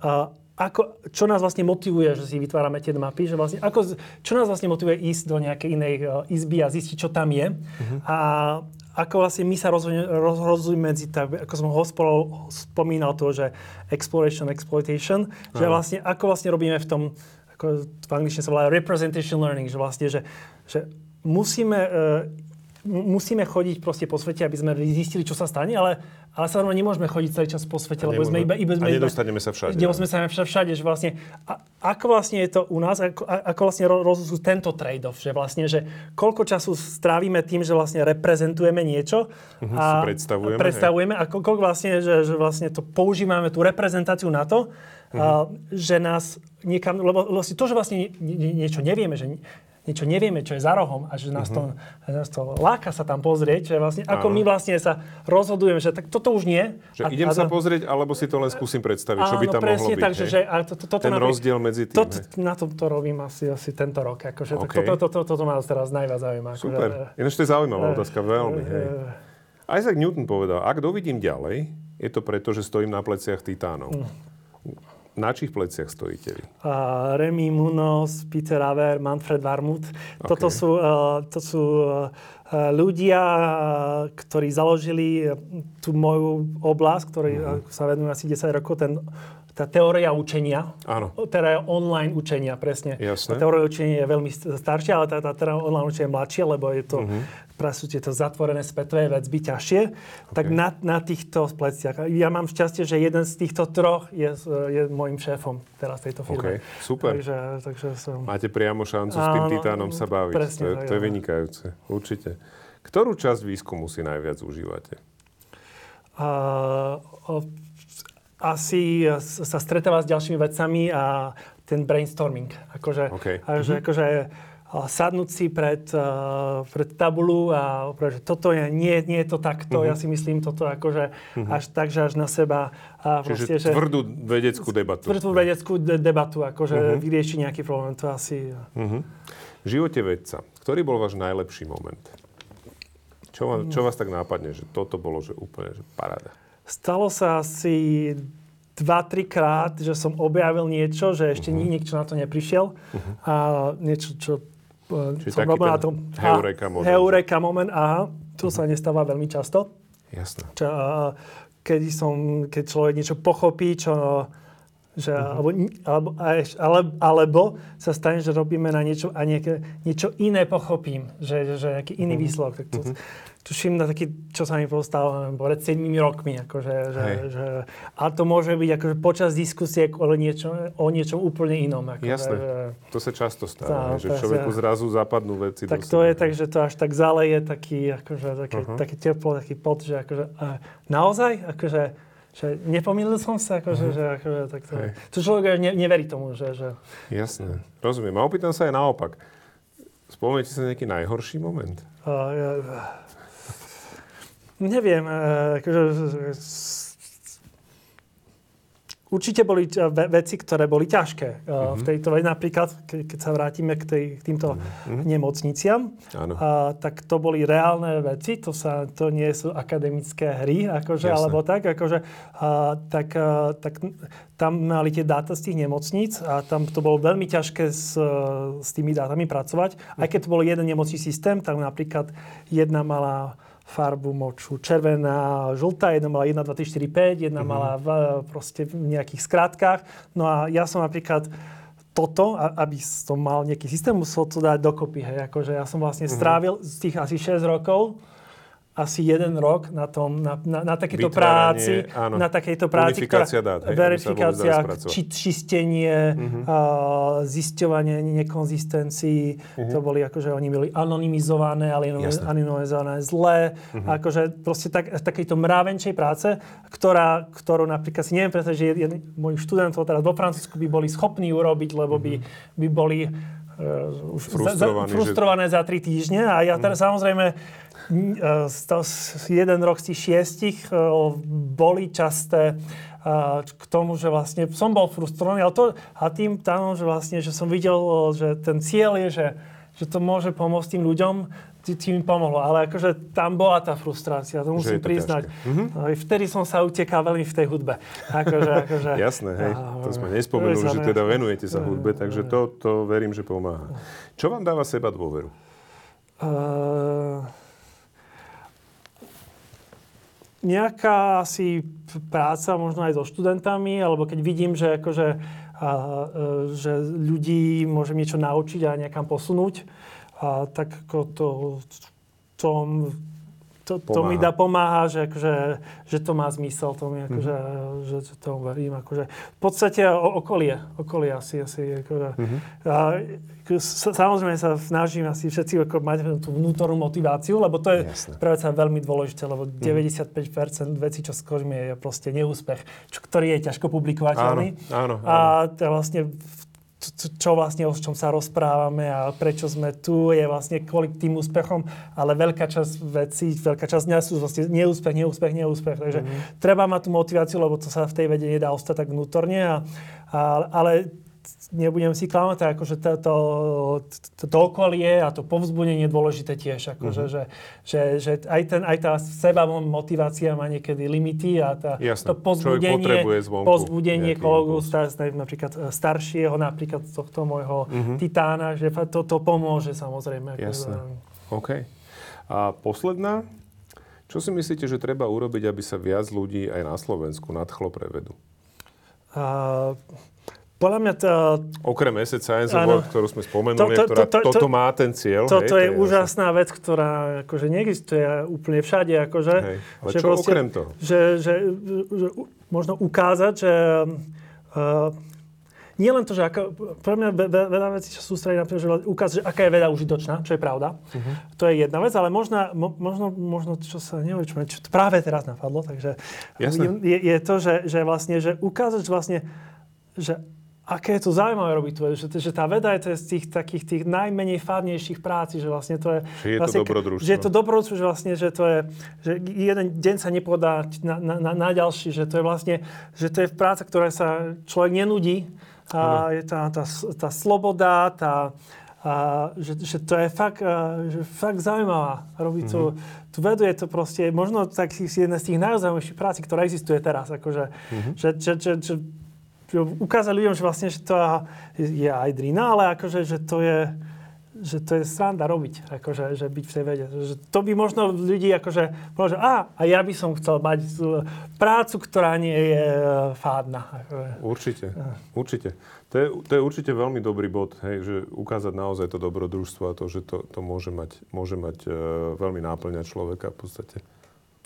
a ako, čo nás vlastne motivuje, že si vytvárame tie mapy, že vlastne ako, čo nás vlastne motivuje ísť do nejakej inej uh, izby a zistiť, čo tam je. Uh-huh. A ako vlastne my sa rozhodujeme medzi, tak, ako som ho spomínal to, že exploration, exploitation, že vlastne ako vlastne robíme v tom, ako v angličtine sa volá representation learning, že vlastne, že, že musíme, uh, musíme chodiť proste po svete, aby sme zistili, čo sa stane, ale, ale samozrejme nemôžeme chodiť celý čas po svete, lebo sme iba, iba, a sme iba, nedostaneme sa všade. Nedostaneme sa všade, že vlastne, a, ako vlastne je to u nás, ako, a- ako vlastne ro- rozhodú tento trade-off, že vlastne, že koľko času strávime tým, že vlastne reprezentujeme niečo Mhm, si predstavujeme, predstavujeme a ko- koľko vlastne, že, že vlastne to používame tú reprezentáciu na to, Mhm. a, že nás niekam, lebo vlastne to, že vlastne nie, niečo nevieme, že niečo nevieme, čo je za rohom a že nás, to, že nás to láka sa tam pozrieť, že vlastne ako. Áno. my vlastne sa rozhodujeme, že tak toto už nie. Že idem sa pozrieť, alebo si to len skúsim predstaviť, čo by tam mohlo presne byť. tak, že, a to, to, toto Ten napríklad- rozdiel medzi tým, To, na tom to robím asi, asi tento rok. Akože, OK. okay. to, to, to, to, toto ma teraz najviac zaujíma. Super. Akože, Ináč to je zaujímavá otázka, veľmi. Hej. eh, Isaac Newton povedal, ak dovidím ďalej, je to preto, že stojím na pleciach titánov. Hm. Na čích pleciach stojíte vy? a Remy Munoz, Peter Aver, Manfred Warmuth. Toto sú, uh, to sú uh, ľudia, uh, ktorí založili uh, tú moju oblasť, ktorí uh, sa venujú asi 10 rokov, ten, tá teória učenia. Áno. Teda online učenia, presne. Jasné. Tá teória učenia je veľmi st- staršia, ale tá, tá teda online učenie je mladšie, lebo je to, Mhm. uh-huh. Sú tieto zatvorené spätové vecby ťažšie. Tak OK. na, na týchto pleciach. Ja mám šťastie, že jeden z týchto troch je, je môjim šéfom teraz tejto firme. OK, super. Takže, takže som... Máte priamo šancu s tým Áno, titánom sa baviť. presne to, je, tak, to je vynikajúce. Určite. Ktorú časť výskumu si najviac užívate? O, asi sa stretáva s ďalšími vecami a ten brainstorming. Akože, OK. a že, akože a sadnúť si pred, uh, pred tabulu a povedať, že toto je, nie, nie je to takto, ja si myslím toto akože až tak, že až na seba. A Čiže proste, že, tvrdú vedeckú debatu. tvrdú vedeckú de- debatu, akože vyriešiť nejaký problém, to asi... V živote vedca, ktorý bol váš najlepší moment? Čo, vám, čo vás tak nápadne, že toto bolo že úplne že paráda? Stalo sa asi dva, tri krát, že som objavil niečo, že ešte uh-huh. niekto na to neprišiel. Uh-huh. A niečo, čo Čiže som taký na tom... heureka moment. Heureka moment, aha. To sa nestáva veľmi často. Jasné. Čo, kedy som, keď človek niečo pochopí, čo, Že, uh-huh. alebo, alebo, ale, alebo sa stane, že robíme na niečo a nejaké, niečo iné pochopím, že, že nejaký iný uh-huh. výsledok. Tak to, uh-huh tuším na taký, čo sa mi postalo pred 7 rokmi. Akože, že, že, a to môže byť akože počas diskusie o, niečo, o niečom úplne inom. Akože, Jasné, že, to sa často stáva, tá, že človeku ja, zrazu zapadnú veci. Tak to je tak, že to až tak zaleje taký, akože, taký, uh-huh. taký teplo, taký pot, že akože, naozaj, akože, že nepomýlil som sa, akože, uh-huh. že akože, tak to, to človek ne, neverí tomu, že, že... Jasné, rozumiem. A opýtam sa aj naopak. Spomeniete sa nejaký najhorší moment? Uh, ja, Neviem, eh, akože, určite boli veci, ktoré boli ťažké uh-huh. v mhm. tejto veci. Napríklad, keď sa vrátime k, tej, k týmto uh-huh. nemocniciam, uh, tak to boli reálne veci, to, sa, to nie sú akademické hry, akože, alebo tak, akože, uh, tak, uh, tak tam mali tie dáta z tých nemocníc a tam to bolo veľmi ťažké s, s tými dátami pracovať. Aj keď to bol jeden nemocný systém, tam napríklad jedna mala farbu moču červená, žltá, jedna mala 1, 2, 3, 4, 5, jedna mm-hmm. mala v, proste v nejakých skrátkach. No a ja som napríklad toto, aby som mal nejaký systém, musel to dať dokopy. Hej. Akože ja som vlastne mm-hmm. strávil z tých asi 6 rokov asi jeden rok na, tom, na, na, na takejto práci. Áno. Na takejto práci, verifikácia ktorá, dát. Hej, verifikácia, či, čistenie, uh-huh. uh, zisťovanie nekonzistencií. Uh-huh. To boli akože, oni boli anonymizované, ale anonymizované zlé. Uh-huh. Akože proste tak, takejto mravenčej práce, ktorá, ktorú napríklad si neviem predstaviť, že jeden, mojich študentov teraz vo Francúzsku by boli schopní urobiť, lebo by, by boli uh, už frustrované, za, frustrované že... za tri týždne. A ja teraz uh-huh. samozrejme jeden rok z tých šiestich e, boli časté e, k tomu, že vlastne som bol frustrovaný, ale to, a tým tam, že vlastne, že som videl, že ten cieľ je, že, že to môže pomôcť tým ľuďom, tým pomohlo. Ale akože tam bola tá frustrácia, to musím to priznať. Mm-hmm. Vtedy som sa utekal veľmi v tej hudbe. Akože, akože, Jasné, hej. To sme nespomenuli, že teda venujete sa hudbe, takže to, to verím, že pomáha. Čo vám dáva seba dôveru? Uh nejaká asi práca možno aj so študentami, alebo keď vidím, že, akože, a, e, že ľudí môžem niečo naučiť a niekam posunúť, a, tak ako to, to to, mi dá pomáha, že, akože, že to má zmysel, to mi akože, mm-hmm. že, že tomu verím. Akože, v podstate o, okolie, okolie asi. asi akože, mm-hmm. a, samozrejme sa snažím asi všetci ako mať tú vnútornú motiváciu, lebo to je práve sa veľmi dôležité, lebo mm-hmm. 95% vecí, čo skôrme, je proste neúspech, čo, ktorý je ťažko publikovateľný. Áno, áno, áno. A to vlastne čo vlastne, o čom sa rozprávame a prečo sme tu, je vlastne kvôli tým úspechom, ale veľká časť vecí, veľká časť dňa sú vlastne neúspech, neúspech, neúspech. Takže mm-hmm. treba mať tú motiváciu, lebo to sa v tej vede nedá ostať tak vnútorne. A, a, ale nebudem si klamať, akože to, to, to, to okolie a to povzbudenie je dôležité tiež. Akože, mm-hmm. že, že, že aj, ten, aj tá seba motivácia má niekedy limity a tá, Jasne. to povzbudenie, povzbudenie kolegov, star, napríklad e, staršieho, napríklad tohto môjho mm-hmm. titána, že to, to pomôže samozrejme. Akože, Jasne. OK. A posledná, čo si myslíte, že treba urobiť, aby sa viac ľudí aj na Slovensku nadchlo pre vedu? Uh, podľa mňa to... Okrem Asset Science Award, ktorú sme spomenuli, to, to, to, to, to, toto má ten cieľ. Toto hej, je, to je úžasná vec, ktorá akože neexistuje úplne všade. Akože, hej, ale že čo proste, okrem toho? Že, že, že, možno ukázať, že uh, nie len to, že ako, pre mňa veľa vecí sa sústredí na to, že ukázať, že aká je veda užitočná, čo je pravda. Uh-huh. To je jedna vec, ale možno, možno, možno čo sa neviem, čo, čo práve teraz napadlo, takže je, je, to, že, že vlastne, že ukázať, že vlastne, že aké je to zaujímavé robiť tu že, že tá veda je to z tých takých tých najmenej fádnejších práci, že vlastne to je... Že je vlastne, to dobrodružstvo. Že je to dobrodružstvo, že vlastne, že to je, že jeden deň sa nepodá na, na, na, na ďalší, že to je vlastne, že to je práca, ktorá sa človek nenudí. A je tá, tá, tá sloboda, tá, a, že, že to je fakt, a, že fakt zaujímavá. Robiť mm-hmm. tu, tu vedu je to proste možno tak jedna z tých najzaujímavejších práci, ktorá existuje teraz. Akože, mm-hmm. že, že, že, že ukázať ľuďom, že vlastne že to je aj drina, ale akože, že to je že to je sranda robiť, akože, že byť v tej vede. Že to by možno ľudí akože, že a, a ja by som chcel mať prácu, ktorá nie je e, fádna. Akože. Určite, určite. To je, to je určite veľmi dobrý bod, hej, že ukázať naozaj to dobrodružstvo a to, že to, to môže mať, môže mať uh, veľmi náplňať človeka v podstate.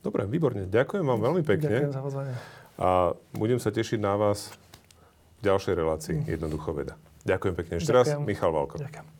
Dobre, výborne. Ďakujem vám veľmi pekne. Ďakujem za pozvanie. A budem sa tešiť na vás v ďalšej relácii Jednoducho veda. Ďakujem pekne ešte raz. Michal Valko. Ďakujem.